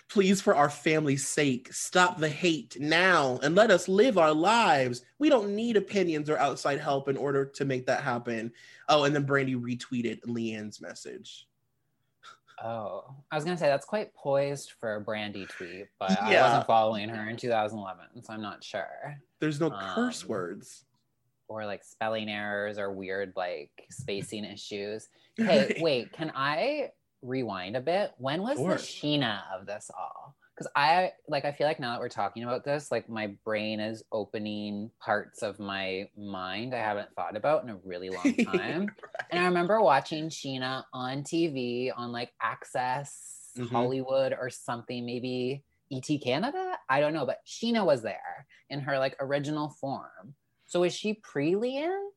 Please, for our family's sake, stop the hate now and let us live our lives. We don't need opinions or outside help in order to make that happen. Oh, and then Brandi retweeted LeAnn's message. Oh, I was gonna say that's quite poised for a Brandi tweet, but I wasn't following her in 2011, so I'm not sure. There's no curse Um, words. Or like spelling errors or weird like spacing *laughs* issues. Hey, wait, can I rewind a bit? When was Sure. the Scheana of this all? Because I like I feel like now that we're talking about this, like my brain is opening parts of my mind I haven't thought about in a really long *laughs* time. And I remember watching Scheana on TV on like Access Mhm. Hollywood or something, maybe ET Canada. I don't know, but Scheana was there in her like original form. So is she pre LeAnn?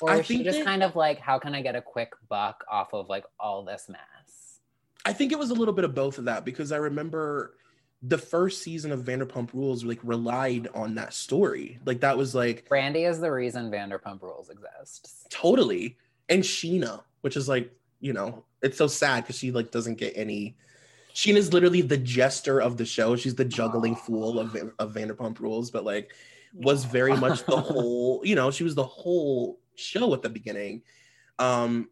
Or I is she just that- kind of like, how can I get a quick buck off of like all this mess? I think it was a little bit of both of that because I remember the first season of Vanderpump Rules like relied on that story. Like that was like Brandi is the reason Vanderpump Rules exists. totally and Scheana, which is like, you know, it's so sad because she like doesn't get any Scheana's literally the jester of the show. She's the juggling fool of, of Vanderpump Rules, but like was very *laughs* much the whole, you know, she was the whole show at the beginning. Um,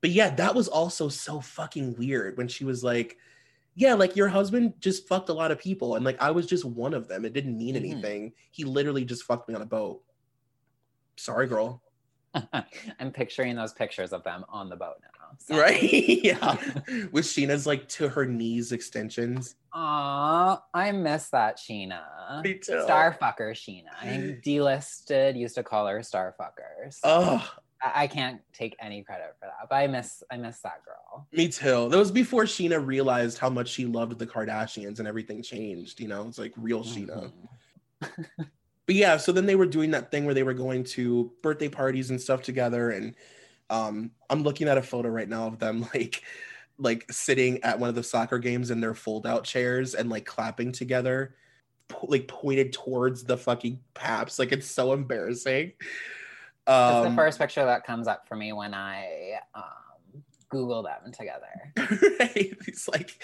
but yeah, that was also so fucking weird when she was like, Yeah, like your husband just fucked a lot of people, and like I was just one of them. It didn't mean Mhm. anything. He literally just fucked me on a boat. Sorry, girl. *laughs* I'm picturing those pictures of them on the boat now. *laughs* So. Right? *laughs* yeah. With Scheana's like to her knees extensions. Aw, I miss that Scheana. Me too. Starfucker Sheena. I *gasps* delisted used to call her Starfuckers. Oh, I-, can't take any credit for that, but I miss I miss that girl. me too. That was before Scheana realized how much she loved the Kardashians and everything changed. You know, it's like real Scheana. Mhm. *laughs* but yeah so then they were doing that thing where they were going to birthday parties and stuff together and um i'm looking at a photo right now of them *laughs* like like sitting at one of the soccer games in their fold out chairs and like clapping together like pointed towards the fucking paps like it's so embarrassing It's um the first picture that comes up for me when I um, Google them together. *laughs* right? These like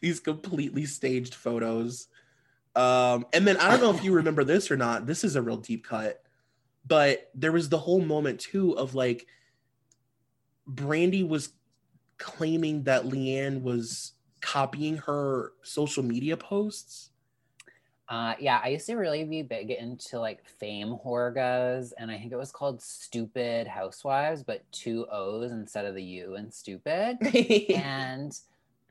these completely staged photos. Um, and then I don't know if you remember *laughs* this or not. This is a real deep cut, but there was the whole moment too of like Brandi was claiming that LeAnn was copying her social media posts. Uh, yeah, I used to really be big into like fame horgas, and I think it was called Stupid Housewives, but two O's instead of the U and stupid. *laughs* and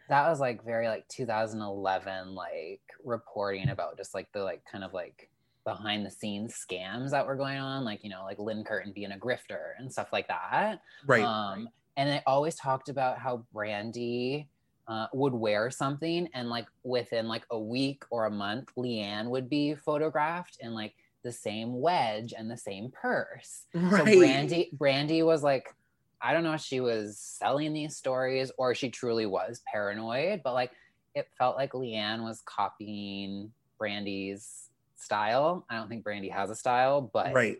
that was like very like 2011 like reporting about just like the like kind of like behind the scenes scams that were going on like you know like lynne curtin being a grifter and stuff like that right. um and they always talked about how brandi uh, would wear something and like within like a week or a month leann would be photographed in like the same wedge and the same purse *laughs* right. so Brandi Brandi was like, I don't know if she was selling these stories or she truly was paranoid, but like it felt like LeAnn was copying Brandi's style. I don't think Brandi has a style, but right.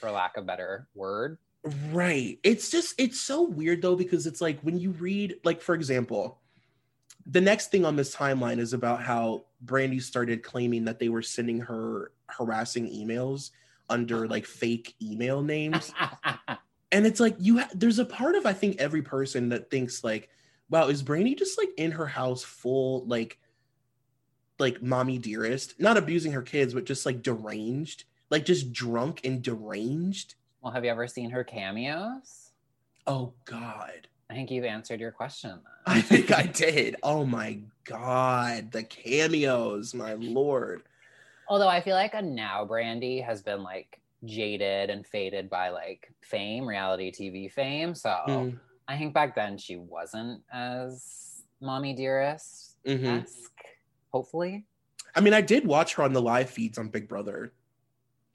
for lack of better word. Right. It's just it's so weird though because it's like when you read like for example, the next thing on this timeline is about how Brandi started claiming that they were sending her harassing emails under *laughs* like fake email names. *laughs* and it's like you ha- there's a part of I think every person that thinks like wow, is Brandi just like in her house full like like mommy dearest, not abusing her kids but just like deranged, like just drunk and deranged? Well, have you ever seen her cameos? Oh God. I think you've answered your question. then. I think I *laughs* did. Oh my God. The cameos, my lord. Although I feel like a now Brandi has been like jaded and faded by like fame, reality TV fame. So Mm, I think back then she wasn't as mommy dearest mhm. hopefully. I mean, I did watch her on the live feeds on Big Brother.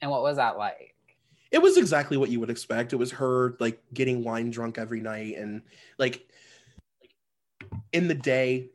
And what was that like? It was exactly what you would expect. It was her like getting wine drunk every night and like in the day,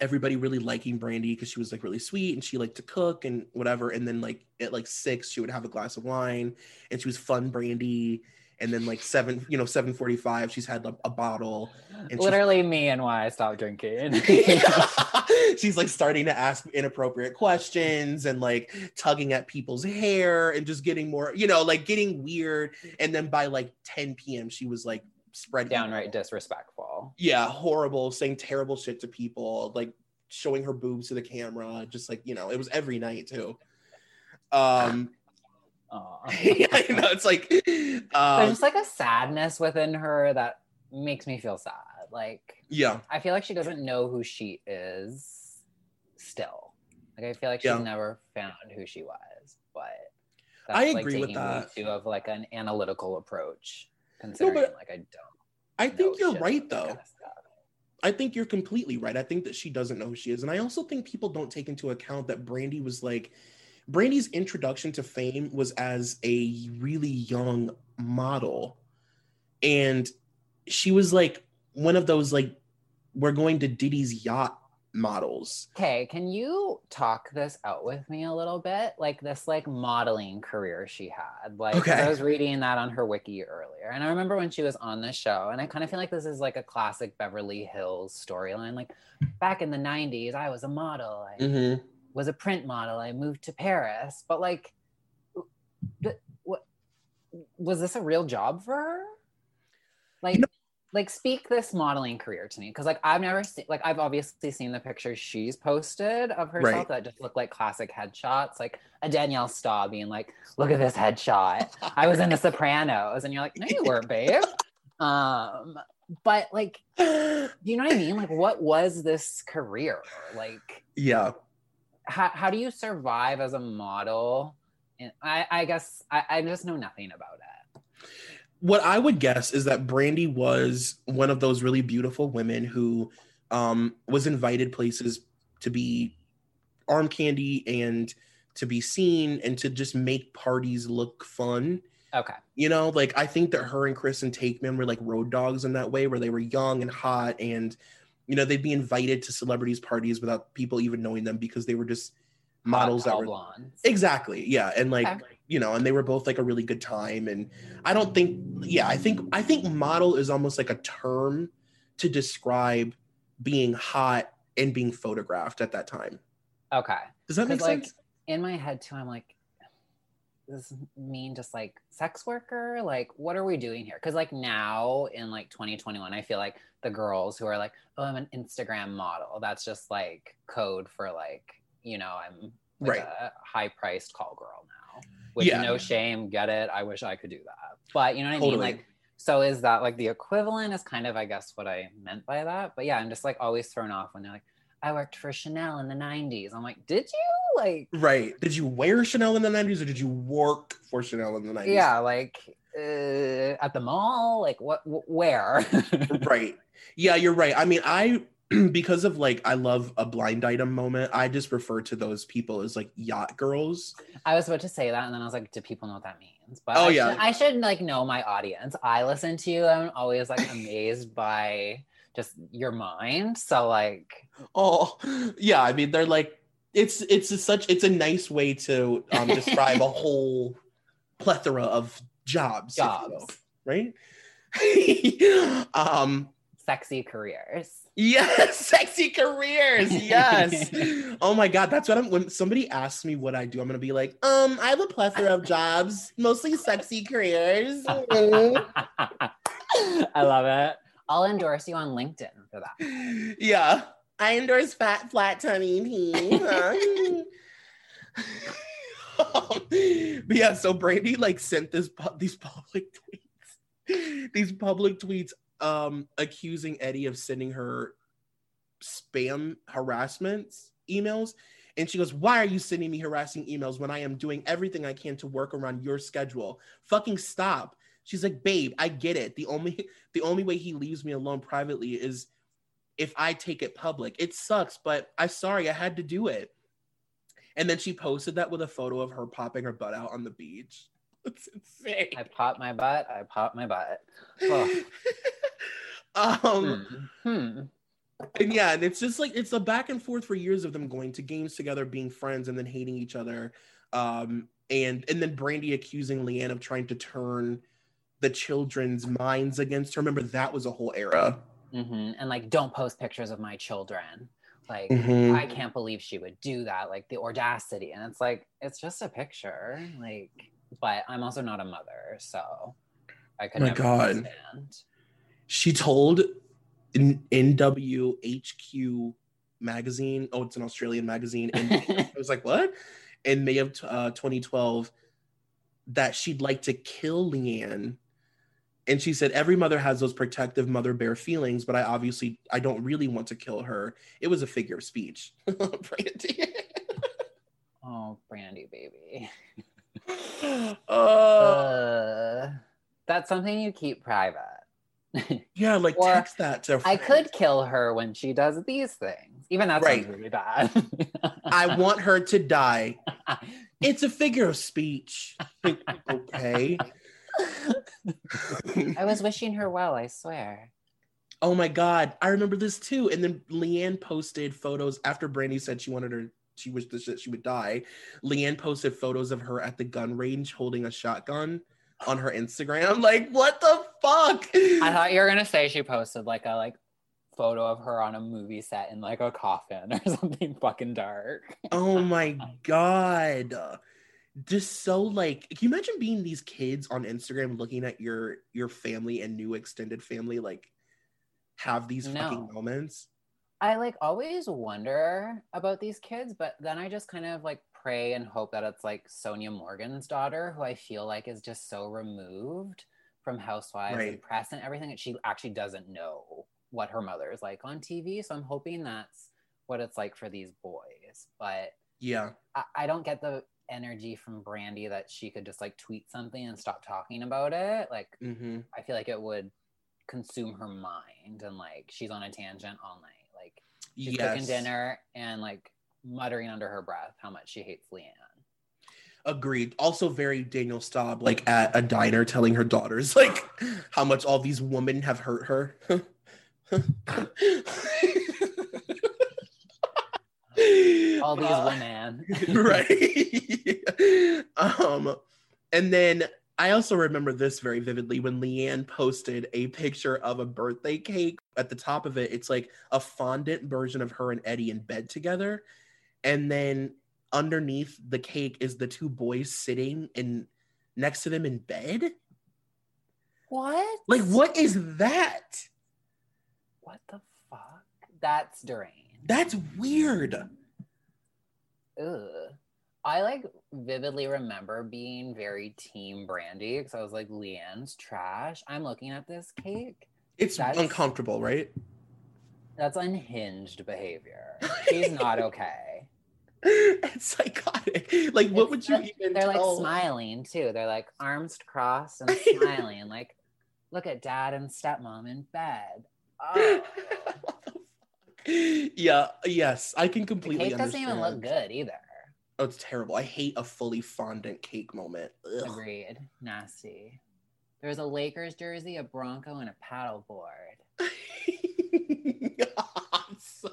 everybody really liking Brandi because she was like really sweet and she liked to cook and whatever. And then like at like six, she would have a glass of wine and she was fun Brandi. And then like seven, you know, seven forty-five, she's had a, a bottle. And Literally me and why I stopped drinking. *laughs* *laughs* she's like starting to ask inappropriate questions and like tugging at people's hair and just getting more, you know, like getting weird. And then by like 10 p.m., she was like spread Downright disrespectful. yeah, horrible, saying terrible shit to people, like showing her boobs to the camera, just like you know, it was every night too. Um, Aw. *laughs* yeah, I know it's like, There's um, just like a sadness within her that makes me feel sad. Like yeah, I feel like she doesn't know who she is still. Like I feel like she's Yeah. never found who she was. But I like agree with that. Too of like an analytical approach, considering but like I don't. I think you're right though. kind of. I think you're completely right. I think that she doesn't know who she is. And I also think people don't take into account that Brandi was like Brandi's introduction to fame was as a really young model. And she was like one of those like we're going to Diddy's yacht models. Okay, can you talk this out with me a little bit? Like this like modeling career she had. Like Okay. I was reading that on her wiki earlier. And I remember when she was on the show and I kind of feel like this is like a classic Beverly Hills storyline. Like back in the 90s, I was a model. I Mm-hmm. Was a print model. I moved to Paris. But like th- what was this a real job for her? Like like speak this modeling career to me because like I've never seen like I've obviously seen the pictures she's posted of herself Right. that just look like classic headshots, like a Danielle Staub being like, "Look at this headshot. I was in The Sopranos," and you're like, "No, you weren't, babe." Um, but like, do you know what I mean? Like, what was this career? Like, Yeah. How how do you survive as a model? And I I guess I, I just know nothing about it. what I would guess is that Brandi was one of those really beautiful women who um, was invited places to be arm candy and to be seen and to just make parties look fun. Okay. You know, like I think that her and Kristen Taekman were like road dogs in that way, where they were young and hot, and you know they'd be invited to celebrities' parties without people even knowing them because they were just models Hot, that were blondes. exactly yeah and like Okay. you know and they were both like a really good time and i don't think yeah i think i think model is almost like a term to describe being hot and being photographed at that time Okay. does that make like sense in my head too, I'm like, does this mean just like sex worker? Like, what are we doing here? Because like now in like 2021, I feel like the girls who are like, oh, I'm an Instagram model. That's just like code for like, you know, I'm like Right. a high priced call girl now. With Yeah. no shame, get it. I wish I could do that. But you know what I mean? Like, so is that like the equivalent? Is kind of, I guess, what I meant by that. But yeah, I'm just like always thrown off when they're like, I worked for Chanel in the 90s. I'm like, did you? Like, right did you wear chanel in the 90s or did you work for chanel in the 90s yeah, like uh, at the mall? Like, what, wh- where? *laughs* right yeah you're right i mean i *clears throat* because of like i love a blind item moment i just refer to those people as like yacht girls I was about to say that, and then I was like, do people know what that means? But Oh, I yeah. should, I should like know my audience. I listen to you. I'm always like amazed *laughs* by just your mind. So like, Oh, yeah. I mean, they're like it's it's a such it's a nice way to um, *laughs* describe a whole plethora of jobs, will, right? *laughs* um, sexy careers. yes, *laughs* sexy careers. Yes. oh my god, that's what I'm. When somebody asks me what I do, I'm gonna be like, um, I have a plethora of jobs, mostly sexy careers. I love it. I'll endorse you on LinkedIn for that. yeah. I endorse fat flat tummy tea. *laughs* but yeah, so Brandi like sent this these public tweets, these public tweets, um, accusing Eddie of sending her spam harassments emails. And she goes, Why are you sending me harassing emails when I am doing everything I can to work around your schedule? Fucking stop. She's like, babe, I get it. The only *laughs* the only way he leaves me alone privately is if I take it public. It sucks, but I'm sorry, I had to do it. And then she posted that with a photo of her popping her butt out on the beach. *laughs* It's insane. I pop my butt. I pop my butt. Oh. *laughs* um. Hmm. and yeah, and it's just like it's a back and forth for years of them going to games together, being friends, and then hating each other. Um, and and then Brandi accusing LeAnn of trying to turn the children's minds against her. Remember that was a whole era. Mhm. And like, don't post pictures of my children. Like, Mhm. I can't believe she would do that. Like the audacity. And it's like, it's just a picture. Like, but I'm also not a mother, so I could My never God. understand. She told in NWHQ magazine. Oh, it's an Australian magazine. And *laughs* I was like, what? In May of uh, 2012, that she'd like to kill LeAnn. And she said, every mother has those protective mother bear feelings, but I obviously, I don't really want to kill her. It was a figure of speech. *laughs* Brandi. *laughs* Oh, Brandi, baby. *laughs* uh, Uh, that's something you keep private. Yeah, like Or text that to. I could kill her when she does these things. Even that's Right. really bad. I want her to die. It's a figure of speech. okay. *laughs* I was wishing her well, I swear. Oh my god, I remember this too. And then LeAnn posted photos after Brandi said she wanted her, she wished that she would die. LeAnn posted photos of her at the gun range holding a shotgun on her Instagram. *laughs* Like, what the fuck? I thought you were gonna say she posted like a like photo of her on a movie set in like a coffin *laughs* or something fucking dark. oh my god. Just so like, can you imagine being these kids on Instagram looking at your your family and new extended family like have these fucking moments? I like always wonder about these kids, but then I just kind of like pray and hope that it's like Sonja Morgan's daughter, who I feel like is just so removed from Housewives and press and everything that she actually doesn't know what her mother is like on TV. So I'm hoping that's what it's like for these boys. But Yeah. I, I don't get the energy from Brandy that she could just like tweet something and stop talking about it. Like Mm-hmm. I feel like it would consume her mind and like she's on a tangent all night. Like she's cooking dinner and like muttering under her breath how much she hates LeAnn. Agreed. Also, very Danielle Staub, like at a diner, telling her daughters like how much all these women have hurt her. *laughs* *laughs* All these Uh, women. *laughs* right? *laughs* um, and then I also remember this very vividly when LeAnn posted a picture of a birthday cake. At the top of it, it's like a fondant version of her and Eddie in bed together, and then underneath the cake is the two boys sitting in next to them in bed. What? Like, what is that? What the fuck? That's deranged. That's weird. Ugh. I like vividly remember being very team Brandi because I was like, LeAnn's trash. I'm looking at this cake. It's That's- uncomfortable, right? That's unhinged behavior. *laughs* She's not okay. it's psychotic. Like, what would you even? They're like smiling too. They're like arms crossed and *laughs* smiling. like, look at dad and stepmom in bed. Oh, *laughs* yeah. Yes, I can the completely. cake doesn't even look good either. Oh, it's terrible. I hate a fully fondant cake moment. Ugh. Agreed. Nasty. There's a Lakers jersey, a Bronco, and a paddleboard. *laughs* So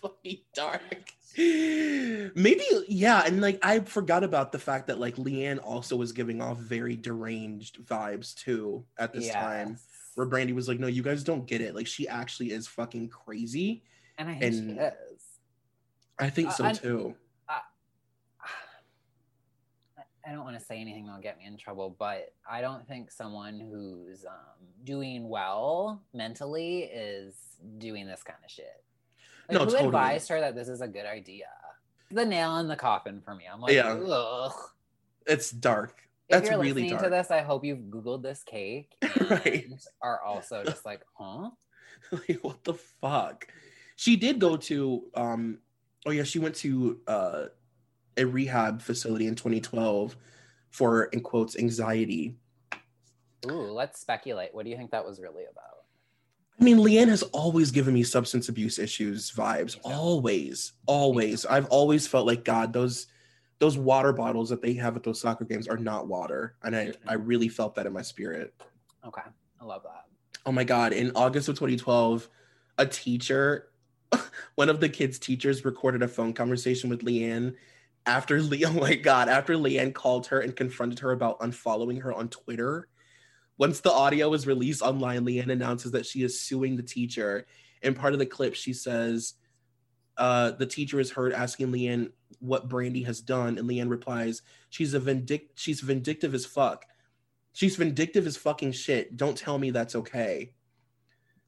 fucking dark. Maybe, yeah, and like I forgot about the fact that like LeAnn also was giving off very deranged vibes too at this time. Where Brandi was like, "No, you guys don't get it. Like she actually is fucking crazy." And I think she is. I think Uh, so I- too. I don't want to say anything that'll get me in trouble, but I don't think someone who's um, doing well mentally is doing this kind of shit. Like, No, who totally. advised her that this is a good idea? The nail in the coffin for me. I'm like, Yeah. ugh. It's dark. If you're really listening dark. to this, I hope you've Googled this cake *laughs* and Right. are also just like, *laughs* huh? *laughs* like, what the fuck? She did go to um oh yeah, she went to uh a rehab facility in 2012 for in quotes anxiety. Ooh, let's speculate. What do you think that was really about? I mean, LeAnn has always given me substance abuse issues vibes. Always, always. I've always felt like God, those those water bottles that they have at those soccer games are not water. And I, I really felt that in my spirit. Okay, I love that. Oh my God. In August of 2012, a teacher, *laughs* one of the kids' teachers recorded a phone conversation with LeAnn after *laughs* Le- oh my God, after LeAnn called her and confronted her about unfollowing her on Twitter. Once the audio was released online, LeAnn announces that she is suing the teacher. In part of the clip, she says, uh, the teacher is heard asking LeAnn what Brandi has done, and LeAnn replies, "She's a vindic- she's vindictive as fuck. She's vindictive as fucking shit. Don't tell me that's okay."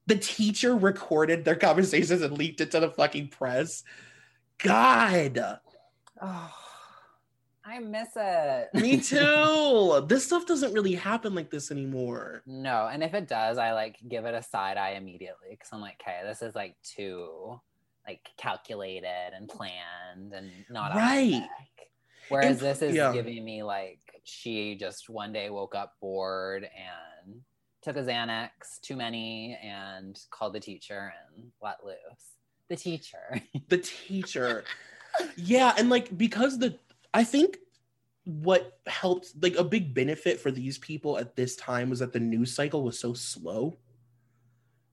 The teacher recorded their conversations and leaked it to the fucking press. God, Oh, I miss it. me *laughs* too. this stuff doesn't really happen like this anymore. No, and if it does, I like give it a side eye immediately because I'm like, okay, this is like too like calculated and planned and not Right. Whereas And- this is yeah. giving me like she just one day woke up bored and took a Xanax, too many, and called the teacher and let loose. The teacher. *laughs* the teacher yeah and like because the i think what helped like a big benefit for these people at this time was that the news cycle was so slow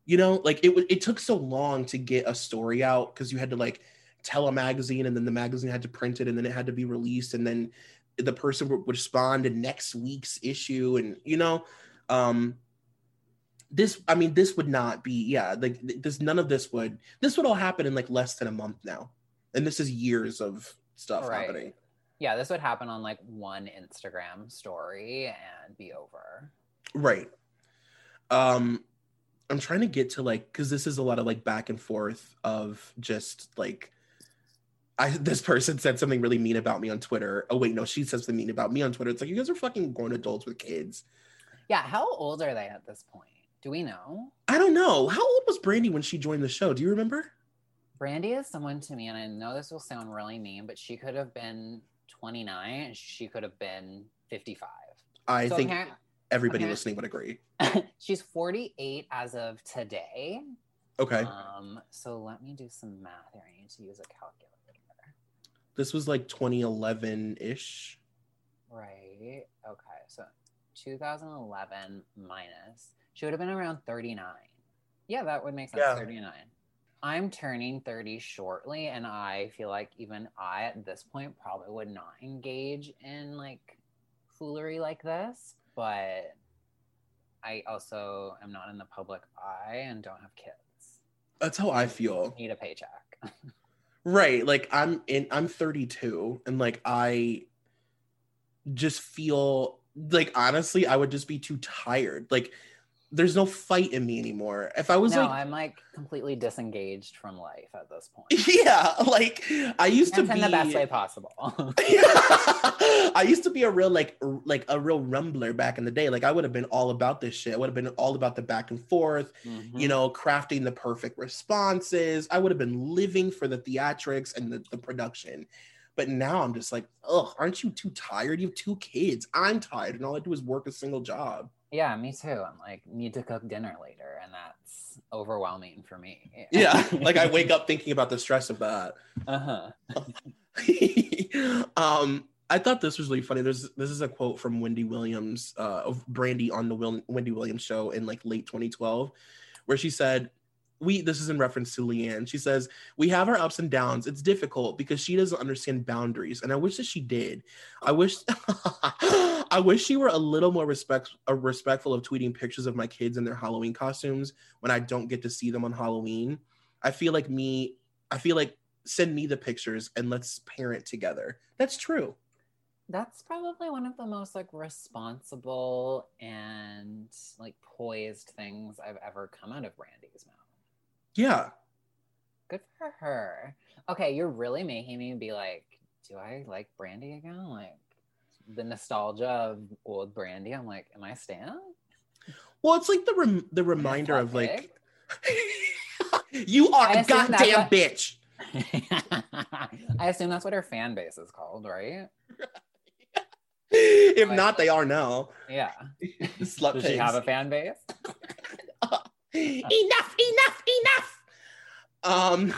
you know like it it took so long to get a story out because you had to like tell a magazine and then the magazine had to print it and then it had to be released and then the person would respond in next week's issue and you know um this i mean this would not be yeah like this none of this would this would all happen in like less than a month now and this is years of stuff Right. happening yeah, this would happen on like one Instagram story and be over. right um i'm trying to get to like because this is a lot of like back and forth of just like I this person said something really mean about me on Twitter. Oh wait, no, she says something mean about me on Twitter. It's like you guys are fucking grown adults with kids. Yeah, how old are they at this point? Do we know? I don't know. How old was Brandi when she joined the show? Do you remember? Brandi is someone to me, and I know this will sound really mean, but she could have been 29 and she could have been 55. I So think apparent- everybody okay. listening would agree. *laughs* she's 48 as of today. Okay. Um, so let me do some math here. I need to use a calculator. this was like 2011 ish. Right. Okay. So 2011 minus, she would have been around 39. Yeah, that would make sense. Yeah. 39. I'm turning 30 shortly, and I feel like even I, at this point, probably would not engage in like foolery like this. But I also am not in the public eye and don't have kids. That's how I feel. I Need a paycheck. *laughs* Right. Like I'm in I'm 32 and like I just feel like honestly I would just be too tired. Like there's no fight in me anymore. If I was no, like I'm like completely disengaged from life at this point. *laughs* yeah, like I used to And be in the best way possible. *laughs* *laughs* I used to be a real like r- like a real rumbler back in the day. Like I would have been all about this shit. I would have been all about the back and forth, Mm-hmm. you know, crafting the perfect responses. I would have been living for the theatrics and the, the production. But now I'm just like, ugh, aren't you too tired? You have two kids. I'm tired, and all I do is work a single job. Yeah, me too. I'm like, need to cook dinner later, and that's overwhelming for me. Yeah, like I wake *laughs* up thinking about the stress of that. Uh huh. *laughs* um, I thought this was really funny. There's this is a quote from Wendy Williams uh, of Brandi on the Wil- Wendy Williams show in like late 2012, where she said, "We this is in reference to LeAnn. She says we have our ups and downs. It's difficult because she doesn't understand boundaries, and I wish that she did. I wish *laughs* I wish she were a little more respect uh, respectful of tweeting pictures of my kids in their Halloween costumes when I don't get to see them on Halloween. I feel like me. I feel like." Send me the pictures and let's parent together. That's true. That's probably one of the most like responsible and like poised things I've ever come out of Brandi's mouth. Yeah. Good for her. Okay, you're really making me be like, do I like Brandi again? Like the nostalgia of old Brandi. I'm like, am I Stan? Well, it's like the rem- the reminder of like *laughs* you are I a goddamn what- bitch. *laughs* I assume that's what her fan base is called, right? *laughs* If Like- not, they are now. Yeah. Slut Does she have a fan base? enough, enough, enough. Um,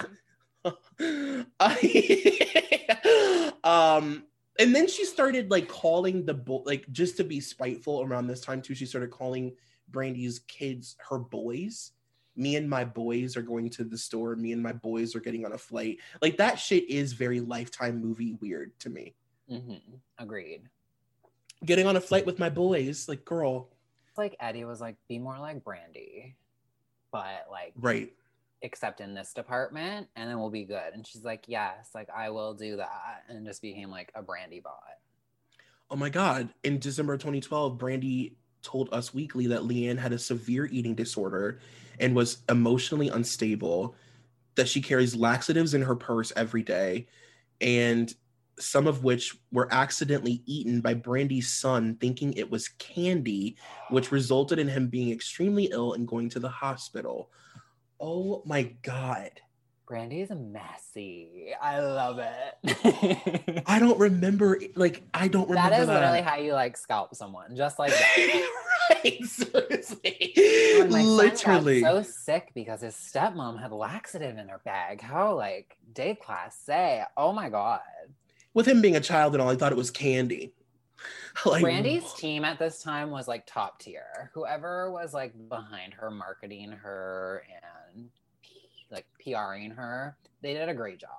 I, um, and then she started like calling the bo- like just to be spiteful around this time too. She started calling Brandi's kids her boys. Me and my boys are going to the store. Me and my boys are getting on a flight. Like that shit is very lifetime movie weird to me. hmm Agreed. Getting on a flight with my boys, like girl, It's like Eddie was like, be more like Brandi, but like, right? Except in this department, and then we'll be good. And she's like, yes, like I will do that, and just became like a Brandi bot. Oh my God. In December 2012, Brandi told Us Weekly that LeAnn had a severe eating disorder and was emotionally unstable, that she carries laxatives in her purse every day, and some of which were accidentally eaten by Brandi's son, thinking it was candy, which resulted in him being extremely ill and going to the hospital. Oh my God. Brandi is messy. I love it. I don't remember, like, I don't remember that is that. literally how you like scalp someone, just like *laughs* that. right? Seriously. My Literally. so sick because his stepmom had laxative in her bag. How like day class say? Oh my god. With him being a child and all, I thought it was candy. *laughs* Like, Brandi's team at this time was like top tier. Whoever was like behind her, marketing her and like PRing her, they did a great job.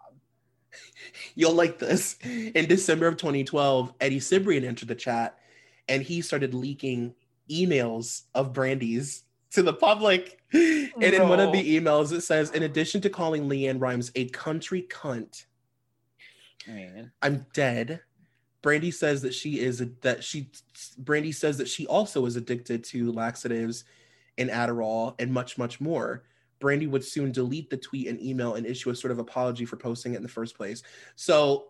*laughs* You'll like this. In December of 2012, Eddie Cibrian entered the chat and he started leaking emails of Brandi's to the public. And in one of the emails, it says, in addition to calling LeAnn Rimes a country cunt, I mean, I'm dead. Brandi says that she is that she Brandi says that she also is addicted to laxatives and Adderall and much much more. Brandi would soon delete the tweet and email and issue a sort of apology for posting it in the first place. So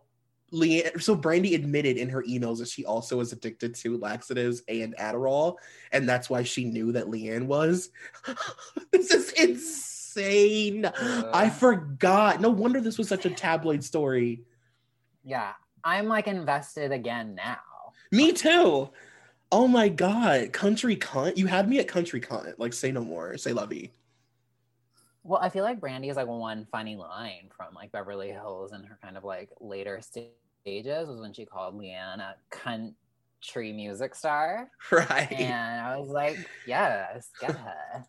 LeAnn, so Brandi admitted in her emails that she also was addicted to laxatives and Adderall, and that's why she knew that LeAnn was. *laughs* this is insane. I forgot. No wonder this was such a tabloid story. yeah, I'm like invested again now. Me too. Oh my god, country cunt! You had me at country cunt. Like, say no more. Say lovey. Well, I feel like Brandi is like one funny line from like Beverly Hills in her kind of like later stages was when she called LeAnn a country music star. *laughs* Right. And I was like, yes, get *laughs* her.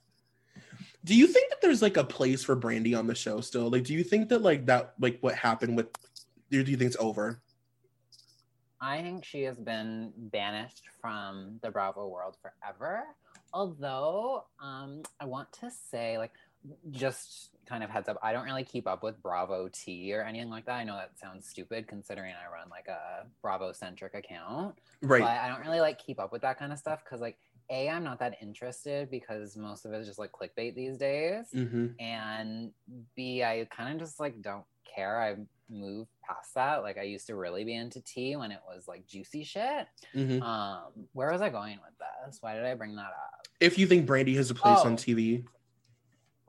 Do you think that there's like a place for Brandi on the show still? Like, do you think that like that like what happened with? Do you think it's over? I think she has been banished from the Bravo world forever. Although, um, I want to say, like, just kind of heads up, I don't really keep up with Bravo T or anything like that. I know that sounds stupid considering I run like a Bravo centric account. Right. But I don't really like keep up with that kind of stuff because, like, A, I'm not that interested because most of it is just like clickbait these days. hmm And B, I kind of just like don't care. I moved past that. Like, I used to really be into tea when it was like juicy shit. hmm Um, where was I going with this? Why did I bring that up? If you think Brandi has a place Oh. on TV,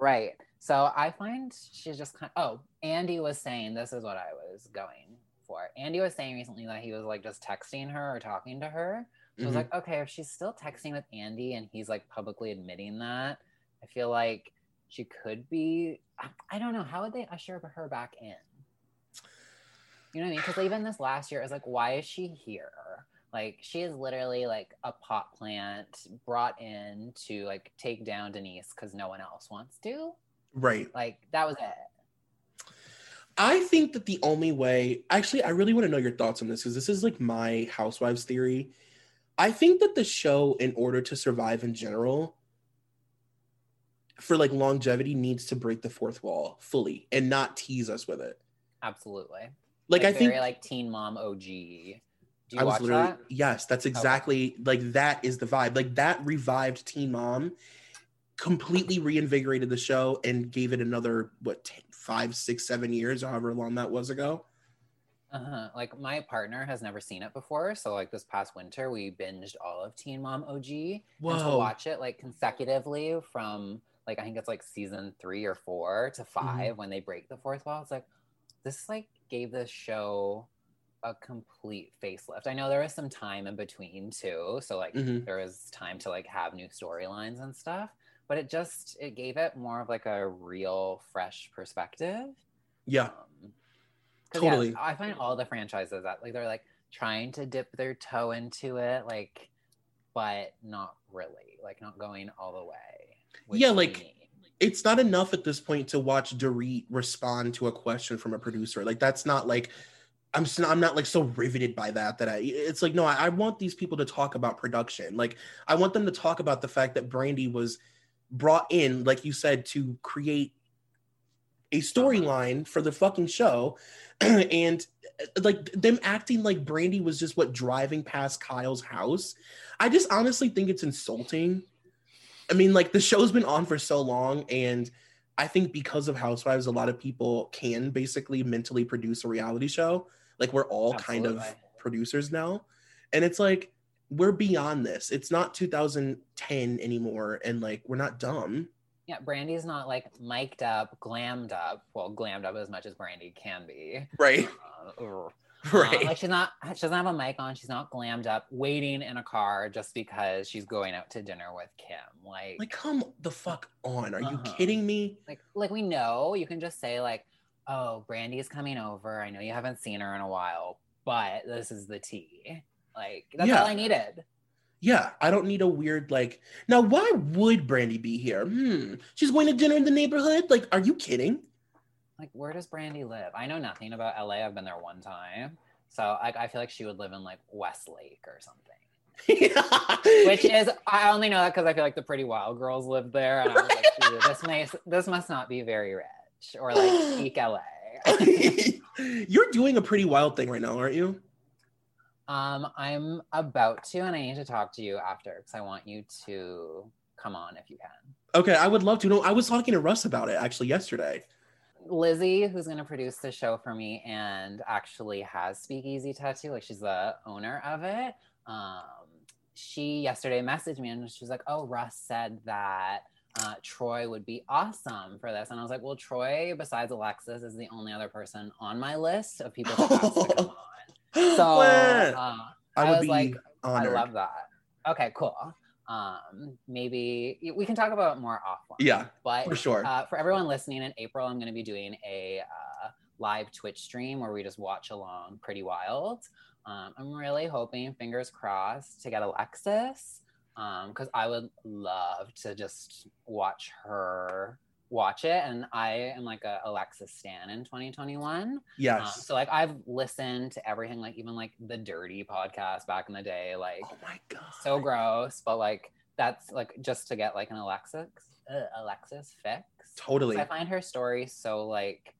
Right. So I find she's just kind of, oh, Andy was saying this is what I was going for. Andy was saying recently that he was like just texting her or talking to her. So I was Mhm. like, okay, if she's still texting with Andy and he's like publicly admitting that, I feel like she could be. I, I don't know. How would they usher her back in? You know what I mean? Because even this last year, it was like, why is she here? Like, she is literally like a pot plant brought in to like take down Denise because no one else wants to. right? Like, that was it. I think that the only way, actually, I really want to know your thoughts on this because this is like my housewives theory. I think that the show, in order to survive in general, for like longevity, needs to break the fourth wall fully and not tease us with it. Absolutely. Like, I think very like Teen Mom OG. I was literally that? yes, that's exactly like that is the vibe. Like that revived Teen Mom, completely reinvigorated the show and gave it another what 10, five, six, seven years, however long that was ago. Uh-huh. Like my partner has never seen it before, so like this past winter we binged all of Teen Mom OG and to watch it like consecutively from like I think it's like season three or four to Mm-hmm. 5 when they break the fourth wall. It's like this like gave this show a complete facelift. I know there was some time in between too, so like Mhm. there was time to like have new storylines and stuff, but it just it gave it more of like a real fresh perspective. Yeah, Um, 'cause, yeah, Totally. I find all the franchises that like they're like trying to dip their toe into it, like, but not really, like not going all the way. Yeah, like, it's not enough at this point to watch Dorit respond to a question from a producer. Like that's not like I'm s- I'm not like so riveted by that that I it's like no I, I want these people to talk about production. Like I want them to talk about the fact that Brandi was brought in, like you said, to create a storyline for the fucking show, *clears throat* and uh, like them acting like Brandi was just what driving past Kyle's house. I just honestly think it's insulting. I mean, like the show's been on for so long, and I think because of Housewives, a lot of people can basically mentally produce a reality show. Like we're all kind of producers now, and it's like we're beyond this. It's not 2010 anymore, and like we're not dumb. Yeah, Brandi's not like mic'd up, glammed up. Well, glammed up as much as Brandi can be. Right. Uh. *laughs* Uh, Right. like she's not she doesn't have a mic on, she's not glammed up, waiting in a car just because she's going out to dinner with Kim. Like like, come the fuck on. Are you Uh-huh. kidding me? like like we know you can just say like, oh, Brandi's coming over. I know you haven't seen her in a while, but this is the tea. Like that's Yeah. all I needed. Yeah, I don't need a weird like. Now, why would Brandi be here? Hmm. She's going to dinner in the neighborhood. Like, are you kidding? Like, where does Brandi live? I know nothing about LA. I've been there one time. So like I feel like she would live in like Westlake or something. *laughs* Which is I only know that because I feel like the Pretty Wild Girls live there, and I was like, this may this must not be very rich or like peak LA. *laughs* You're doing a pretty wild thing right now, aren't you? um, I'm about to, and I need to talk to you after because I want you to come on if you can. Okay, I would love to. No, I was talking to Russ about it actually yesterday. Lizzie, who's going to produce the show for me and actually has Speakeasy Tattoo, like she's the owner of it. Um, she yesterday messaged me and she was like, "Oh, Russ said that uh, Troy would be awesome for this," and I was like, "Well, Troy, besides Alexis, is the only other person on my list of people to ask to come *laughs* on." So uh, I was be like, honored. I love that. Okay, cool. Um, maybe we can talk about it more offline. Yeah, but for sure. uh, for everyone listening in April, I'm going to be doing a uh, live Twitch stream where we just watch along Pretty Wild. Um, I'm really hoping, fingers crossed, to get Alexis because I would love to just watch her watch it. And I am like a Alexis stan in 2021. Um, yes. so like I've listened to everything, like even like the Dirty podcast back in the day, like oh my god. so gross, but like that's like just to get like an Alexis uh, Alexis fix. Totally. I find her story so like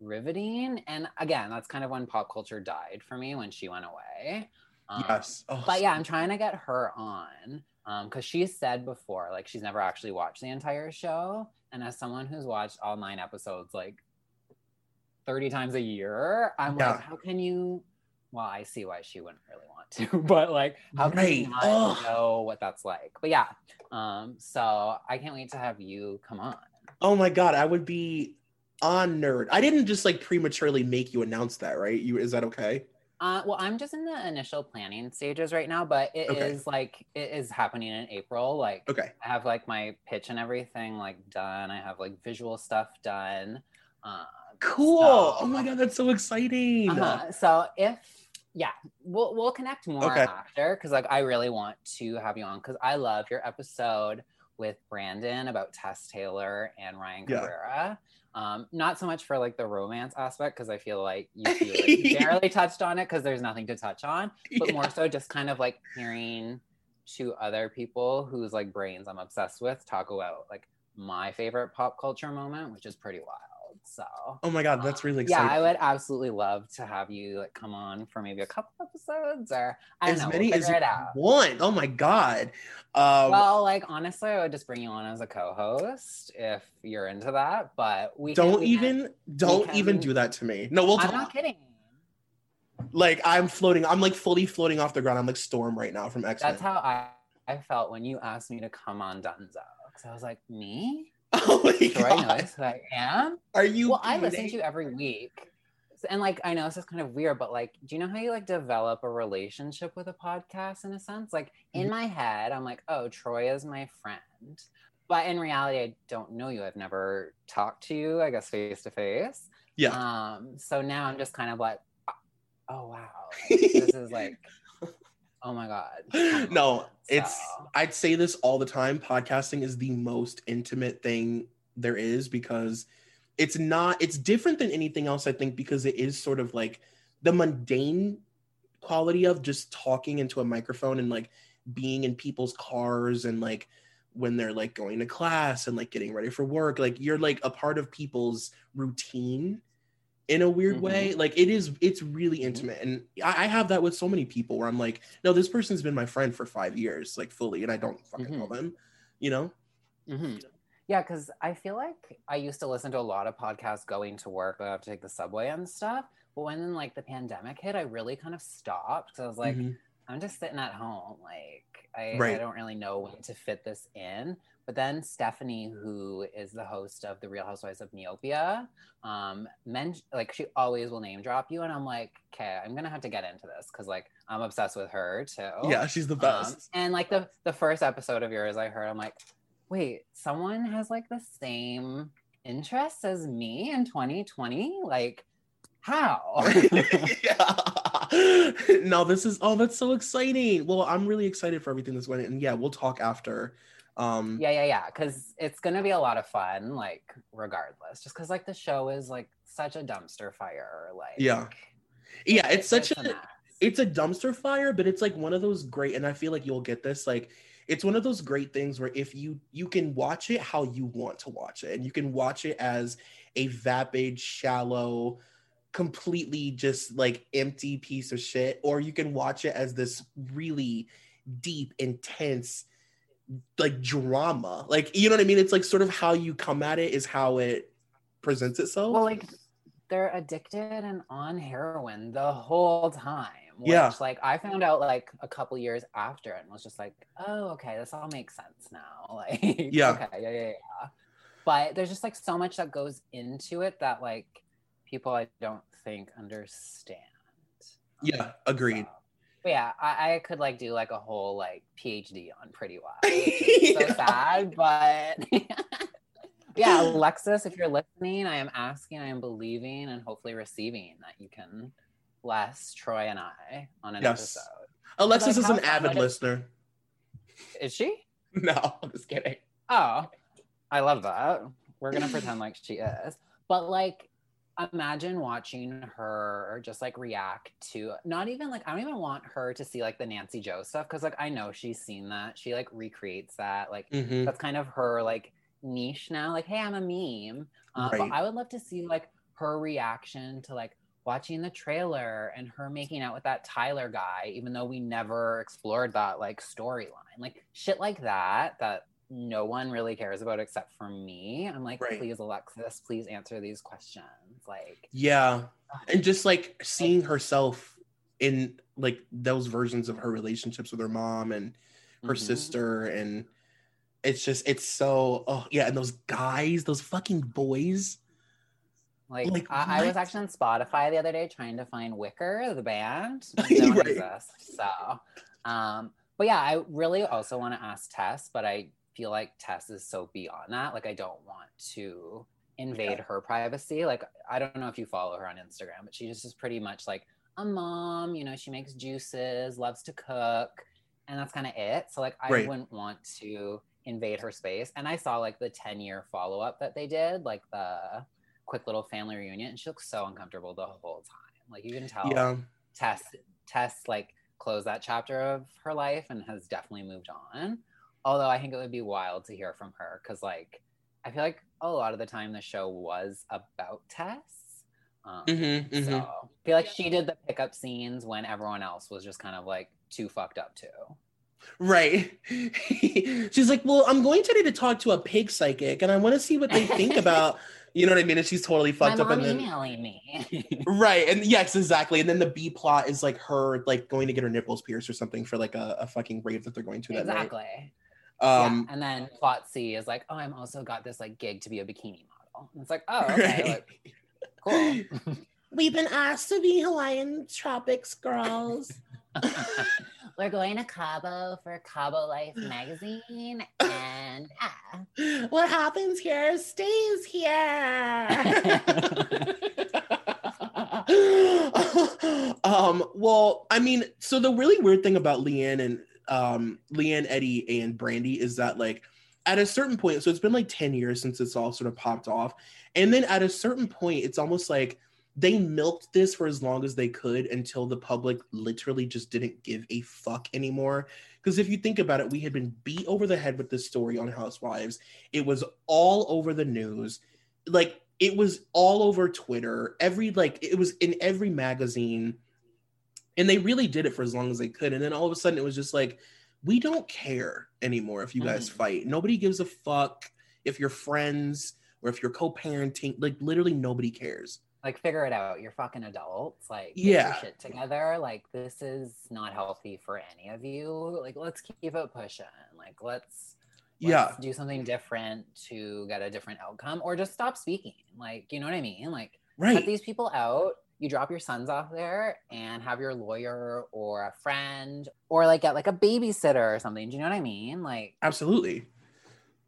riveting, and again, that's kind of when pop culture died for me when she went away. Um, yes. Oh, but yeah, I'm trying to get her on because she's said before like she's never actually watched the entire show, and as someone who's watched all nine episodes like 30 times a year, I'm Yeah. like, how can you? Well, I see why she wouldn't really want to, *laughs* but like, how can you not know what that's like? But yeah, um, so I can't wait to have you come on. Oh my god, I would be honored. I didn't just like prematurely make you announce that, right? You is that okay? Uh, well, I'm just in the initial planning stages right now, but it is Okay. like it is happening in April. Like, Okay. I have like my pitch and everything like done. I have like visual stuff done. Um, Cool. so- oh my god, that's so exciting. Uh-huh. So if yeah, we'll we'll connect more Okay. after because like I really want to have you on because I love your episode with Brandon about Tess Taylor and Ryan Yeah. Um, not so much for like the romance aspect because I feel like *laughs* you two like, barely touched on it because there's nothing to touch on, but Yeah. more so just kind of like hearing to other people whose like brains I'm obsessed with talk about like my favorite pop culture moment, which is pretty wild. So Oh my god, that's really exciting. yeah. I would absolutely love to have you like come on for maybe a couple episodes or I don't as know. many we'll as it out. want. Oh my god. Um, well, like honestly, I would just bring you on as a co-host if you're into that. But we don't we can- even don't can- even do that to me. No, we'll I'm talk. not kidding. Like I'm floating. I'm like fully floating off the ground. I'm like Storm right now from X Men. That's how I I felt when you asked me to come on Dunzo. Because I was like, me? *laughs* Oh my god. knows who I am. Are you? well, I listen to you every week. And like I know this is kind of weird, but like, do you know how you like develop a relationship with a podcast in a sense? Like in Mhm. my head, I'm like, oh, Troy is my friend. But in reality, I don't know you. I've never talked to you, I guess, face to face. Yeah. Um, so now I'm just kind of like, oh wow. Like, *laughs* this is like, oh my God. *laughs* no, it's So- I'd say this all the time. Podcasting is the most intimate thing there is because it's not it's different than anything else, I think, because it is sort of like the mundane quality of just talking into a microphone and like being in people's cars and like when they're like going to class and like getting ready for work like you're like a part of people's routine in a weird Mhm. way like it is it's really Mhm. intimate and I, I have that with so many people where i'm like no this person's been my friend for five years like fully and i don't fucking know Mhm. them you know Mhm. Yeah, because I feel like I used to listen to a lot of podcasts going to work. I have to take the subway and stuff. But when like the pandemic hit, I really kind of stopped because I was like, Mhm. I'm just sitting at home. Like I, I don't really know when to fit this in. But then Stephanie, who is the host of The Real Housewives of Neopia, um, men like she always will name drop you, and I'm like, okay, I'm gonna have to get into this because like I'm obsessed with her too. Yeah, she's the Um, best. and like the the first episode of yours, I heard, I'm like, wait, someone has like the same interests as me in 2020. Like, how? *laughs* *laughs* yeah. *laughs* no, this is oh, that's so exciting. Well, I'm really excited for everything that's going. And yeah, we'll talk after. Um, yeah, yeah, yeah. Because it's gonna be a lot of fun, like regardless. Just because like the show is like such a dumpster fire. Like, Yeah. yeah, it's such a a it's a dumpster fire, but it's like one of those great, and I feel like you'll get this. Like, it's one of those great things where if you you can watch it how you want to watch it, and you can watch it as a vapid, shallow, completely just like empty piece of shit, or you can watch it as this really deep, intense, like drama. Like, you know what I mean? It's like sort of how you come at it is how it presents itself. well, like they're addicted and on heroin the whole time. Which, Yeah. like I found out like a couple years after and was just like, oh, okay, this all makes sense now. *laughs* Like, Yeah. okay, yeah, yeah, yeah. But there's just like so much that goes into it that like people I don't think understand. yeah, agreed. So- yeah, I, I could like do like a whole like PhD on Pretty Wild. *laughs* is so sad, but *laughs* yeah, Alexis, if you're listening, I am asking, I am believing, and hopefully receiving that you can bless Troy and I on an Yes. episode. Alexis Like, is an avid it- listener. Is she? *laughs* No, I'm just kidding. Oh, I love that. We're gonna pretend like she is. But like, imagine watching her just like react to not even like I don't even want her to see like the Nancy Jo stuff because like I know she's seen that. She like recreates that. Like Mhm. that's kind of her like niche now. Like, hey, I'm a meme. Uh, Right. But I would love to see like her reaction to like watching the trailer and her making out with that Tyler guy, even though we never explored that like storyline. Like shit like that that no one really cares about except for me. I'm like, Right. please, Alexis, please answer these questions. Like, Yeah. And just like seeing herself in like those versions of her relationships with her mom and her mhm. sister and it's just it's so oh yeah and those guys those fucking boys Like, Like, I, I was actually on Spotify the other day trying to find Wicker, the band. *laughs* Right. They. So, um, but yeah, I really also want to ask Tess, but I feel like Tess is so beyond that. Like, I don't want to invade Yeah. her privacy. Like, I don't know if you follow her on Instagram, but she just is pretty much like a mom. You know, she makes juices, loves to cook, and that's kind of it. So, like, I Right. wouldn't want to invade her space. And I saw like the 10 year follow up that they did, like the quick little family reunion, and she looks so uncomfortable the whole time. Like, you can tell yeah Tess Tess like closed that chapter of her life and has definitely moved on. Although I think it would be wild to hear from her because like I feel like a lot of the time the show was about Tess. Um, Mhm, mhm. So I feel like she did the pickup scenes when everyone else was just kind of like too fucked up too. right *laughs* she's like well i'm going today to talk to a pig psychic and i want to see what they think *laughs* about you know what i mean and she's totally My fucked up mom and then emailing me. *laughs* right and yes exactly and then the b plot is like her like going to get her nipples pierced or something for like a, a fucking rave that they're going to that night exactly. Um yeah. And then plot C is like, oh, I'm also got this like gig to be a bikini model. And it's like, oh, okay, right. like, cool. *laughs* We've been asked to be Hawaiian tropics girls. *laughs* *laughs* We're going to Cabo for Cabo Life magazine, and what happens here stays here. um, well, I mean, so the really weird thing about LeAnn and um LeAnn, Eddie, and Brandi is that like at a certain point, so it's been like 10 years since it's all sort of popped off. And then at a certain point, it's almost like they milked this for as long as they could until the public literally just didn't give a fuck anymore. Because if you think about it, we had been beat over the head with this story on Housewives. It was all over the news. Like it was all over Twitter. Every like it was in every magazine. And they really did it for as long as they could. And then all of a sudden it was just like, we don't care anymore if you guys Mhm. fight. Nobody gives a fuck if you're friends or if you're co-parenting. Like literally nobody cares. Like figure it out. You're fucking adults. Like Yeah. shit together. Like this is not healthy for any of you. Like let's keep it pushing. Like let's Yeah. let's do something different to get a different outcome or just stop speaking. Like, you know what I mean? Like cut Right. these people out. You drop your sons off there and have your lawyer or a friend or like get like a babysitter or something. Do you know what I mean? Like Absolutely.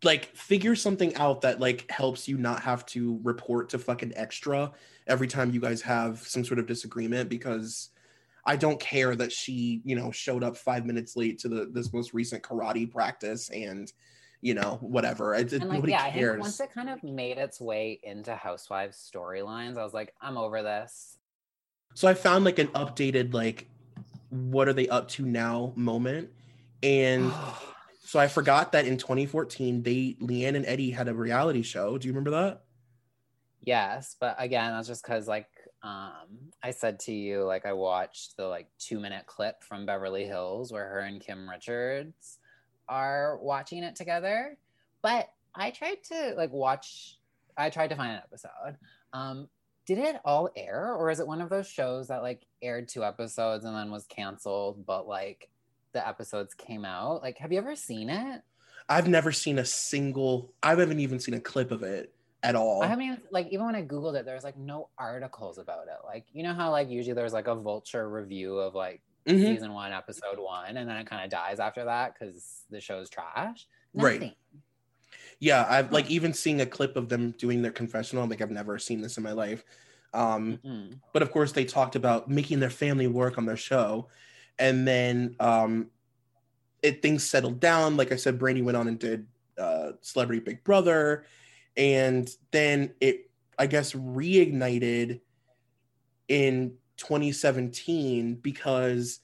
Like figure something out that like helps you not have to report to fucking extra every time you guys have some sort of disagreement because I don't care that she, you know, showed up 5 minutes late to the this most recent karate practice and you know, whatever. It, it- and like nobody yeah, I cares. think once it kind of made its way into Housewives storylines, I was like, I'm over this. So I found like an updated like what are they up to now moment and *sighs* so I forgot that in 2014 they LeAnn and Eddie had a reality show. Do you remember that? Yes, but again, that's just because like um I said to you, like I watched the like two minute clip from Beverly Hills where her and Kim Richards are watching it together. But I tried to like watch I tried to find an episode. Um did it all air or is it one of those shows that like aired two episodes and then was canceled but like the episodes came out? Like have you ever seen it? I've never seen a single I haven't even seen a clip of it at all. I haven't even like even when I googled it, there's like no articles about it. Like you know how like usually there's like a vulture review of like Mhm. season one, episode one, and then it kind of dies after that because the show's trash. Right. Yeah, I've like even seeing a clip of them doing their confessional. Like, I've never seen this in my life. Um, Mm-mm. but of course, they talked about making their family work on their show, and then um, it things settled down. Like I said, Brandi went on and did uh, Celebrity Big Brother, and then it, I guess, reignited in 2017 because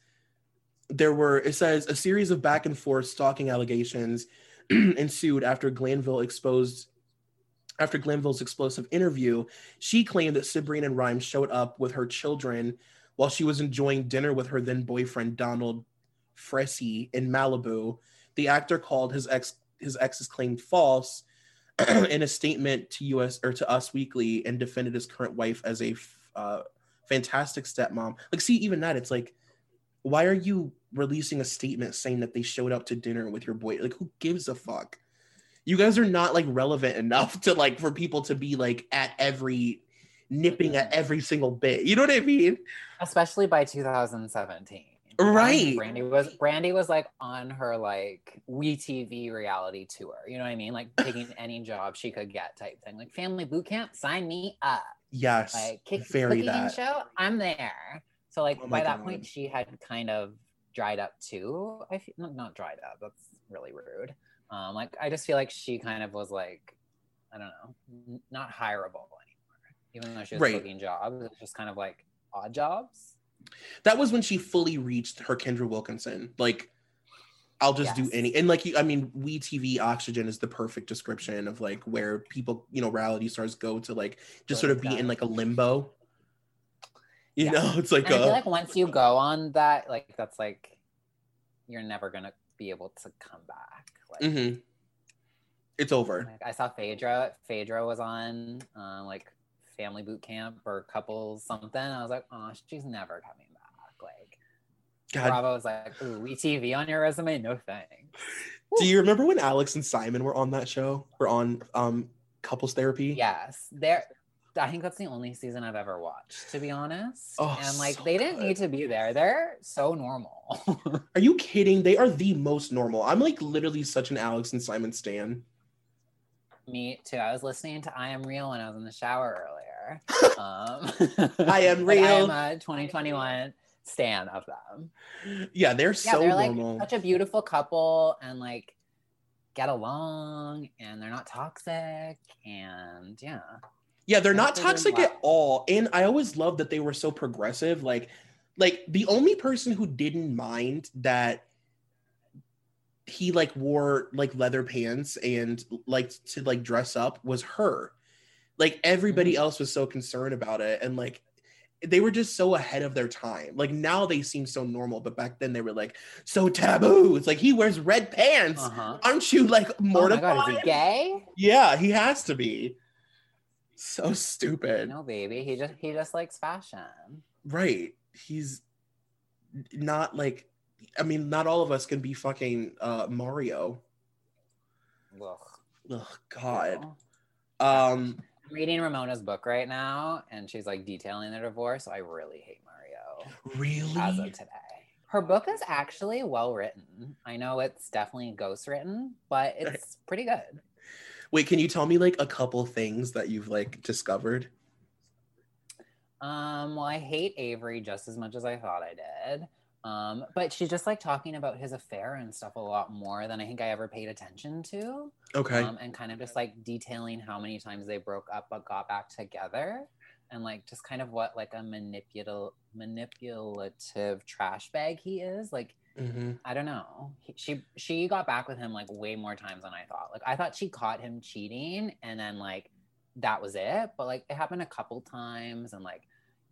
there were it says a series of back and forth stalking allegations *clears throat* ensued after Glanville exposed after Glanville's explosive interview. She claimed that Cibrian and Rimes showed up with her children while she was enjoying dinner with her then boyfriend Donald Friese in Malibu. The actor called his ex his ex's claim false *clears throat* in a statement to US or to Us Weekly and defended his current wife as a uh, fantastic stepmom. Like, see, even that, it's like, why are you releasing a statement saying that they showed up to dinner with your boy? Like, who gives a fuck? You guys are not like relevant enough to like for people to be like at every nipping at mm-hmm. every single bit. You know what I mean? Especially by 2017. Right. Brandi was Brandi was like on her like We TV reality tour. You know what I mean? Like taking *sighs* any job she could get type thing. Like family boot camp, sign me up. Yes. like kick, very that. show i'm there so like Oh by that point she had kind of dried up too i feel not, not dried up that's really rude um like i just feel like she kind of was like i don't know not hireable anymore even though she was Right. cooking jobs it's just kind of like odd jobs that was when she fully reached her Kendra Wilkinson. Like, I'll just do any and like you, I mean, We TV Oxygen is the perfect description of like where people, you know, reality stars go to like just sort of be in like a limbo. You Yeah. know, *laughs* it's like and i feel like once you go on that like that's like you're never gonna be able to come back like mhm. it's over. Like I saw Phaedra. Phaedra was on uh, like family boot camp or couples something. I was like, oh, she's never coming back. Like God, Bravo was like, ooh, we TV on your resume? No thanks. do you remember when Alex and Simon were on that show? Or on um couples therapy? Yes, there. I think that's the only season I've ever watched, to be honest. Oh, and like so they didn't good. need to be there. They're so normal. *laughs* Are you kidding? They are the most normal. I'm like literally such an Alex and Simon stan. Me too. I was listening to I Am Real when I was in the shower earlier. *laughs* Um, I Am *laughs* like, I am a 2021 stan of them. Yeah, they're yeah, so they're like normal. such a beautiful couple and like get along and they're not toxic and yeah. Yeah, they're not think they're doing toxic at all. And I always loved that they were so progressive. Like, like the only person who didn't mind that he like wore like leather pants and liked to like dress up was her. Like everybody Mm-hmm. else was so concerned about it. And like they were just so ahead of their time. Like now they seem so normal, but back then they were like so taboo. It's like he wears red pants. Uh-huh. Aren't you like Oh mortified? god, is he gay? Yeah, he has to be. So stupid. No, baby. He just he just likes fashion. Right. He's not like I mean, not all of us can be fucking uh Mario. Ugh. Oh God. Um I'm reading Ramona's book right now, and she's like detailing their divorce. So I really hate Mario Really? as of today. Her book is actually well written. I know it's definitely ghost written, but it's pretty good. Wait, can you tell me like a couple things that you've like discovered? Um, well, I hate Avery just as much as I thought I did. Um, but she's just like talking about his affair and stuff a lot more than I think I ever paid attention to. Okay. Um, and kind of just like detailing how many times they broke up but got back together. And like just kind of what like a manipulative manipulative trash bag he is. Like hmm I don't know. He, she she got back with him like way more times than I thought. Like I thought she caught him cheating and then like that was it. But like it happened a couple times and like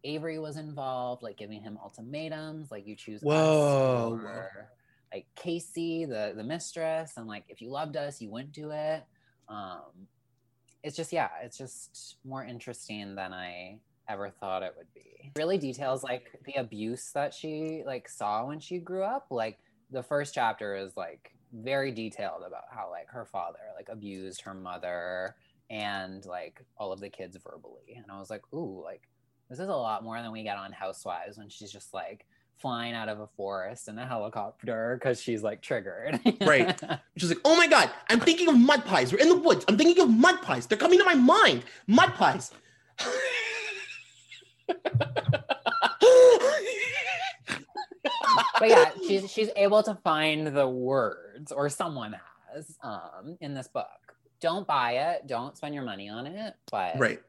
Avery was involved, like giving him ultimatums, like you choose Whoa. us or like Casey, the the mistress, and like if you loved us, you wouldn't do it. Um it's just yeah, it's just more interesting than I ever thought it would be. Really details like the abuse that she like saw when she grew up. Like the first chapter is like very detailed about how like her father like abused her mother and like all of the kids verbally. And I was like, ooh, like this is a lot more than we get on Housewives when she's just like flying out of a forest in a helicopter because she's like triggered. Right. *laughs* She's like, oh my god, I'm thinking of mud pies. We're in the woods. I'm thinking of mud pies. They're coming to my mind. Mud pies. *laughs* but yeah, she's she's able to find the words, or someone has, um, in this book. Don't buy it. Don't spend your money on it. But right.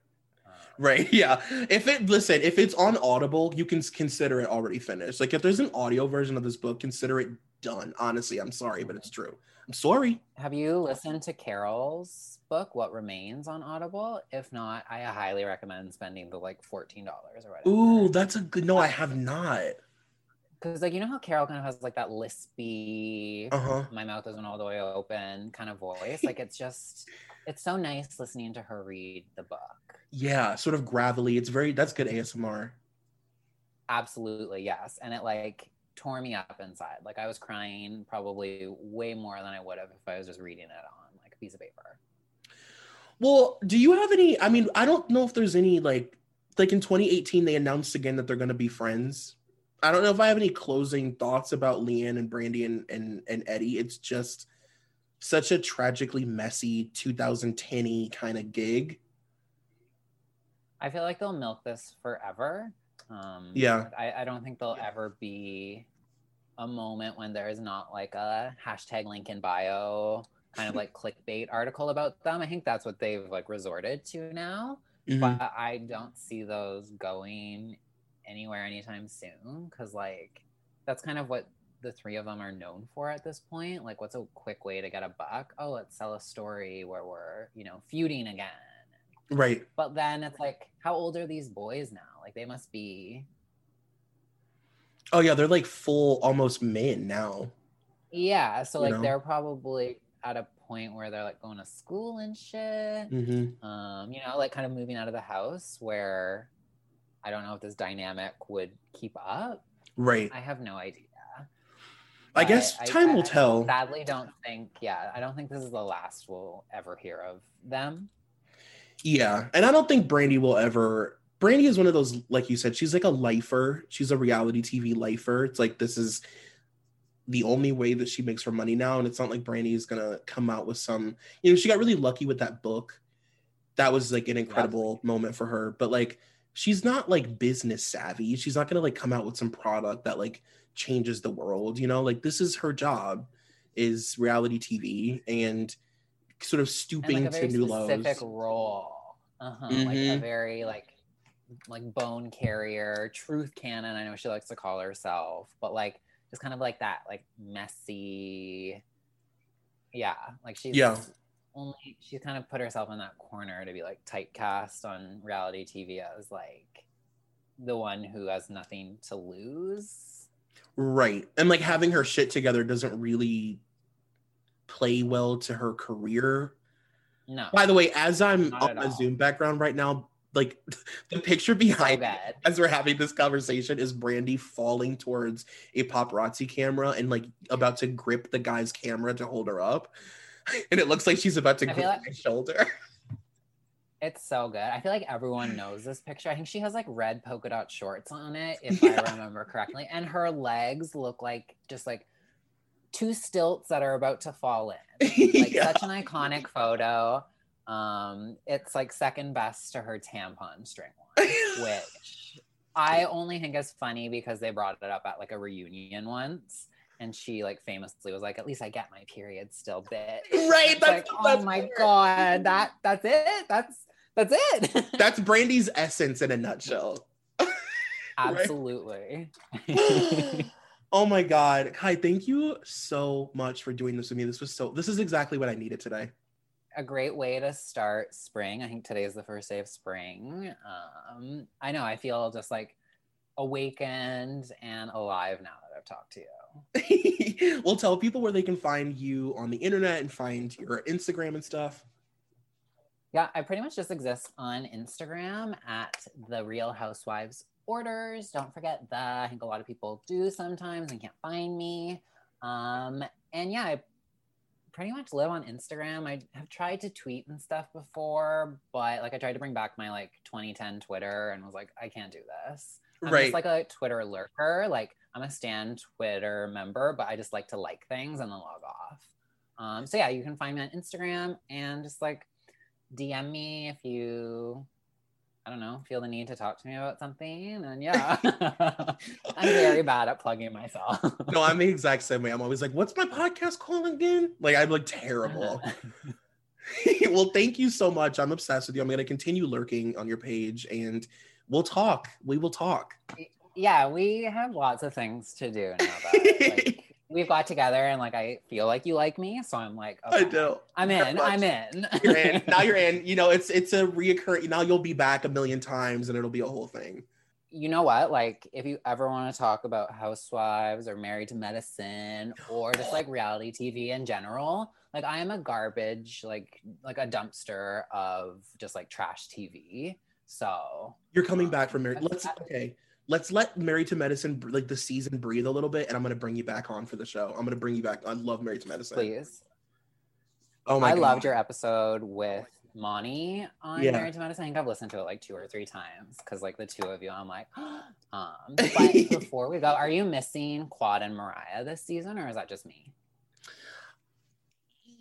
um, Right. Yeah. If it listen, if it's on Audible, you can consider it already finished. Like if there's an audio version of this book, consider it done. Honestly, I'm sorry, but it's true. I'm sorry. Have you listened to Carole's book, What Remains, on Audible? If not, I highly recommend spending the like fourteen dollars or whatever. Ooh, that's a good. No, I have not. because like you know how Carole kind of has like that lispy, Uh huh. my mouth isn't all the way open kind of voice. Like it's just, it's so nice listening to her read the book. Yeah, sort of gravelly. It's very. That's good ASMR. Absolutely, yes. And it like tore me up inside. Like I was crying probably way more than I would have if I was just reading it on like a piece of paper. Well, do you have any? I mean, I don't know if there's any like like in 2018 they announced again that they're going to be friends. I don't know if I have any closing thoughts about LeAnn and Brandi and and, and Eddie. It's just such a tragically messy 2010 kind of gig. I feel like they'll milk this forever. Um, Yeah. I, I don't think there'll ever be a moment when there is not like a hashtag link in bio kind of like *laughs* clickbait article about them. I think that's what they've like resorted to now. Mhm. But I don't see those going anywhere anytime soon because like that's kind of what the three of them are known for at this point. Like, what's a quick way to get a buck? Oh, let's sell a story where we're, you know, feuding again. Right. But then it's like, how old are these boys now? Like, they must be, Oh yeah, they're like full almost men now. yeah. So, You like, know? they're probably at a point where they're like going to school and shit. hmm Um, you know, like kind of moving out of the house where I don't know if this dynamic would keep up. Right. I have no idea. I guess time will I tell. Sadly, don't think. Yeah, I don't think this is the last we'll ever hear of them. Yeah, and I don't think Brandi will ever. Brandi is one of those, like you said, she's like a lifer. She's a reality TV lifer. It's like this is the only way that she makes her money now, and it's not like Brandi is gonna come out with some. You know, she got really lucky with that book. That was like an incredible moment for her, but like she's not like business savvy. She's not gonna like come out with some product that like changes the world. You know, like this is her job, is reality TV and sort of And stooping like a very to new specific lows. role. Uh-huh. Like a Mhm. very like like bone carrier, truth cannon. I know she likes to call herself, but like just kind of like that, like messy. Yeah, like she's Yeah. only she kind of put herself in that corner to be like typecast on reality TV as like the one who has nothing to lose. Right. And like having her shit together doesn't really play well to her career. No. By the way, as I'm Not on my all. Zoom background right now, like *laughs* the picture behind good. as we're having this conversation is Brandi falling towards a paparazzi camera and like about to grip the guy's camera to hold her up. *laughs* And it looks like she's about to I grip like- my shoulder. *laughs* It's so good. I feel like everyone knows this picture. I think she has like red polka dot shorts on it, if I remember correctly. And her legs look like just like two stilts that are about to fall in. *laughs* Like Yeah. such an iconic photo. Um, it's like second best to her tampon string one, *laughs* which I only think is funny because they brought it up at like a reunion once. And she like famously was like, "At least I get my period still, bitch." Right, that's like, oh my part. god, that that's it. That's that's it. *laughs* That's Brandi's essence in a nutshell. Absolutely. Oh my god. Kai, thank you so much for doing this with me. This was so this is exactly what I needed today. a great way to start spring. I think today is the first day of spring. Um, I know I feel just like awakened and alive now that I've talked to you. *laughs* we'll tell people where they can find you on the internet and find your Instagram and stuff. Yeah, I pretty much just exist on Instagram at the Real Housewives Orders. Don't forget that. I think a lot of people do sometimes and can't find me. Um, and yeah, I pretty much live on Instagram. I have tried to tweet and stuff before, but like I tried to bring back my like 2010 Twitter and was like, I can't do this. I'm Right. just like a Twitter lurker. Like I'm a Stan Twitter member, but I just like to like things and then log off. Um, so yeah, you can find me on Instagram and just like DM me if you, I don't know, feel the need to talk to me about something. And yeah, *laughs* *laughs* I'm very bad at plugging myself. no, I'm the exact *laughs* same way. I'm always like, what's my podcast called again? Like I'm like terrible. well, thank you so much. I'm obsessed with you. I'm gonna continue lurking on your page and we'll talk. We will talk. yeah, we have lots of things to do now. That, like, we've got together and like I feel like you like me, so I'm like, I do. I'm in. I'm in. You're in. *laughs* Now you're in. You know, it's it's a reoccur. Now you'll be back a million times and it'll be a whole thing. you know what? Like, if you ever want to talk about housewives or married to medicine or just like reality TV in general, like I am a garbage, like like a dumpster of just like trash TV. So You're coming um, back from Married. Let's okay. Let's let Married to Medicine like the season breathe a little bit, and I'm gonna bring you back on for the show. I'm gonna bring you back. I love Married to Medicine. please. Oh my god I god. loved your episode with Monty on Yeah. Married to Medicine. I think I've listened to it like two or three times because like the two of you, I'm like, *gasps* um. But *laughs* before we go, are you missing Quad and Mariah this season, or is that just me?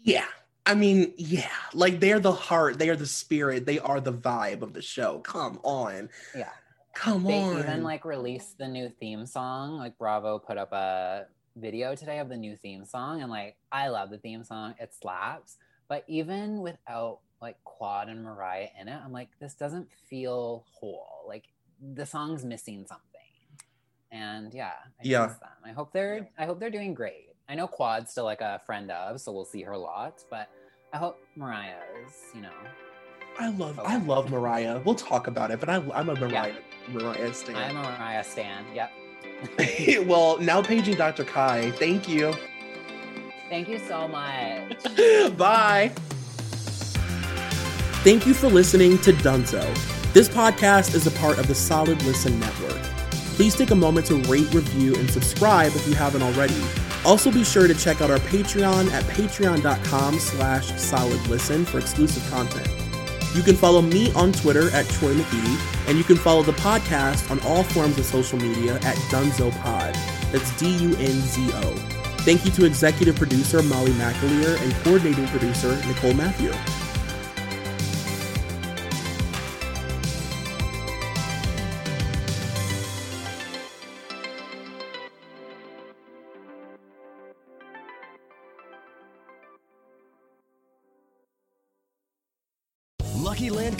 Yeah. I mean, yeah. Like they're the heart, they are the spirit, they are the vibe of the show. Come on. Yeah. Come They on. They even like released the new theme song. Like Bravo put up a video today of the new theme song, and like I love the theme song. It slaps. But even without like Quad and Mariah in it, I'm like, this doesn't feel whole. Like the song's missing something. And yeah, I Yeah. them. I hope they're I hope they're doing great. I know Quad's still like a friend of, so we'll see her a lot. but I hope Mariah is, you know, I love I love Mariah. We'll talk about it, but I, I'm a Mariah Mariah Stan. I'm a Mariah stan. Yep. *laughs* well, now paging Dr. Kai. Thank you. Thank you so much. *laughs* Bye. Thank you for listening to Dunzo. This podcast is a part of the Solid Listen Network. Please take a moment to rate, review, and subscribe if you haven't already. Also be sure to check out our Patreon at patreon.com slash solidlisten for exclusive content. You can follow me on Twitter at Troy McGee, and you can follow the podcast on all forms of social media at Dunzo Pod. That's D-U-N-Z-O. Thank you to executive producer Molly McAleer and coordinating producer Nicole Matthew.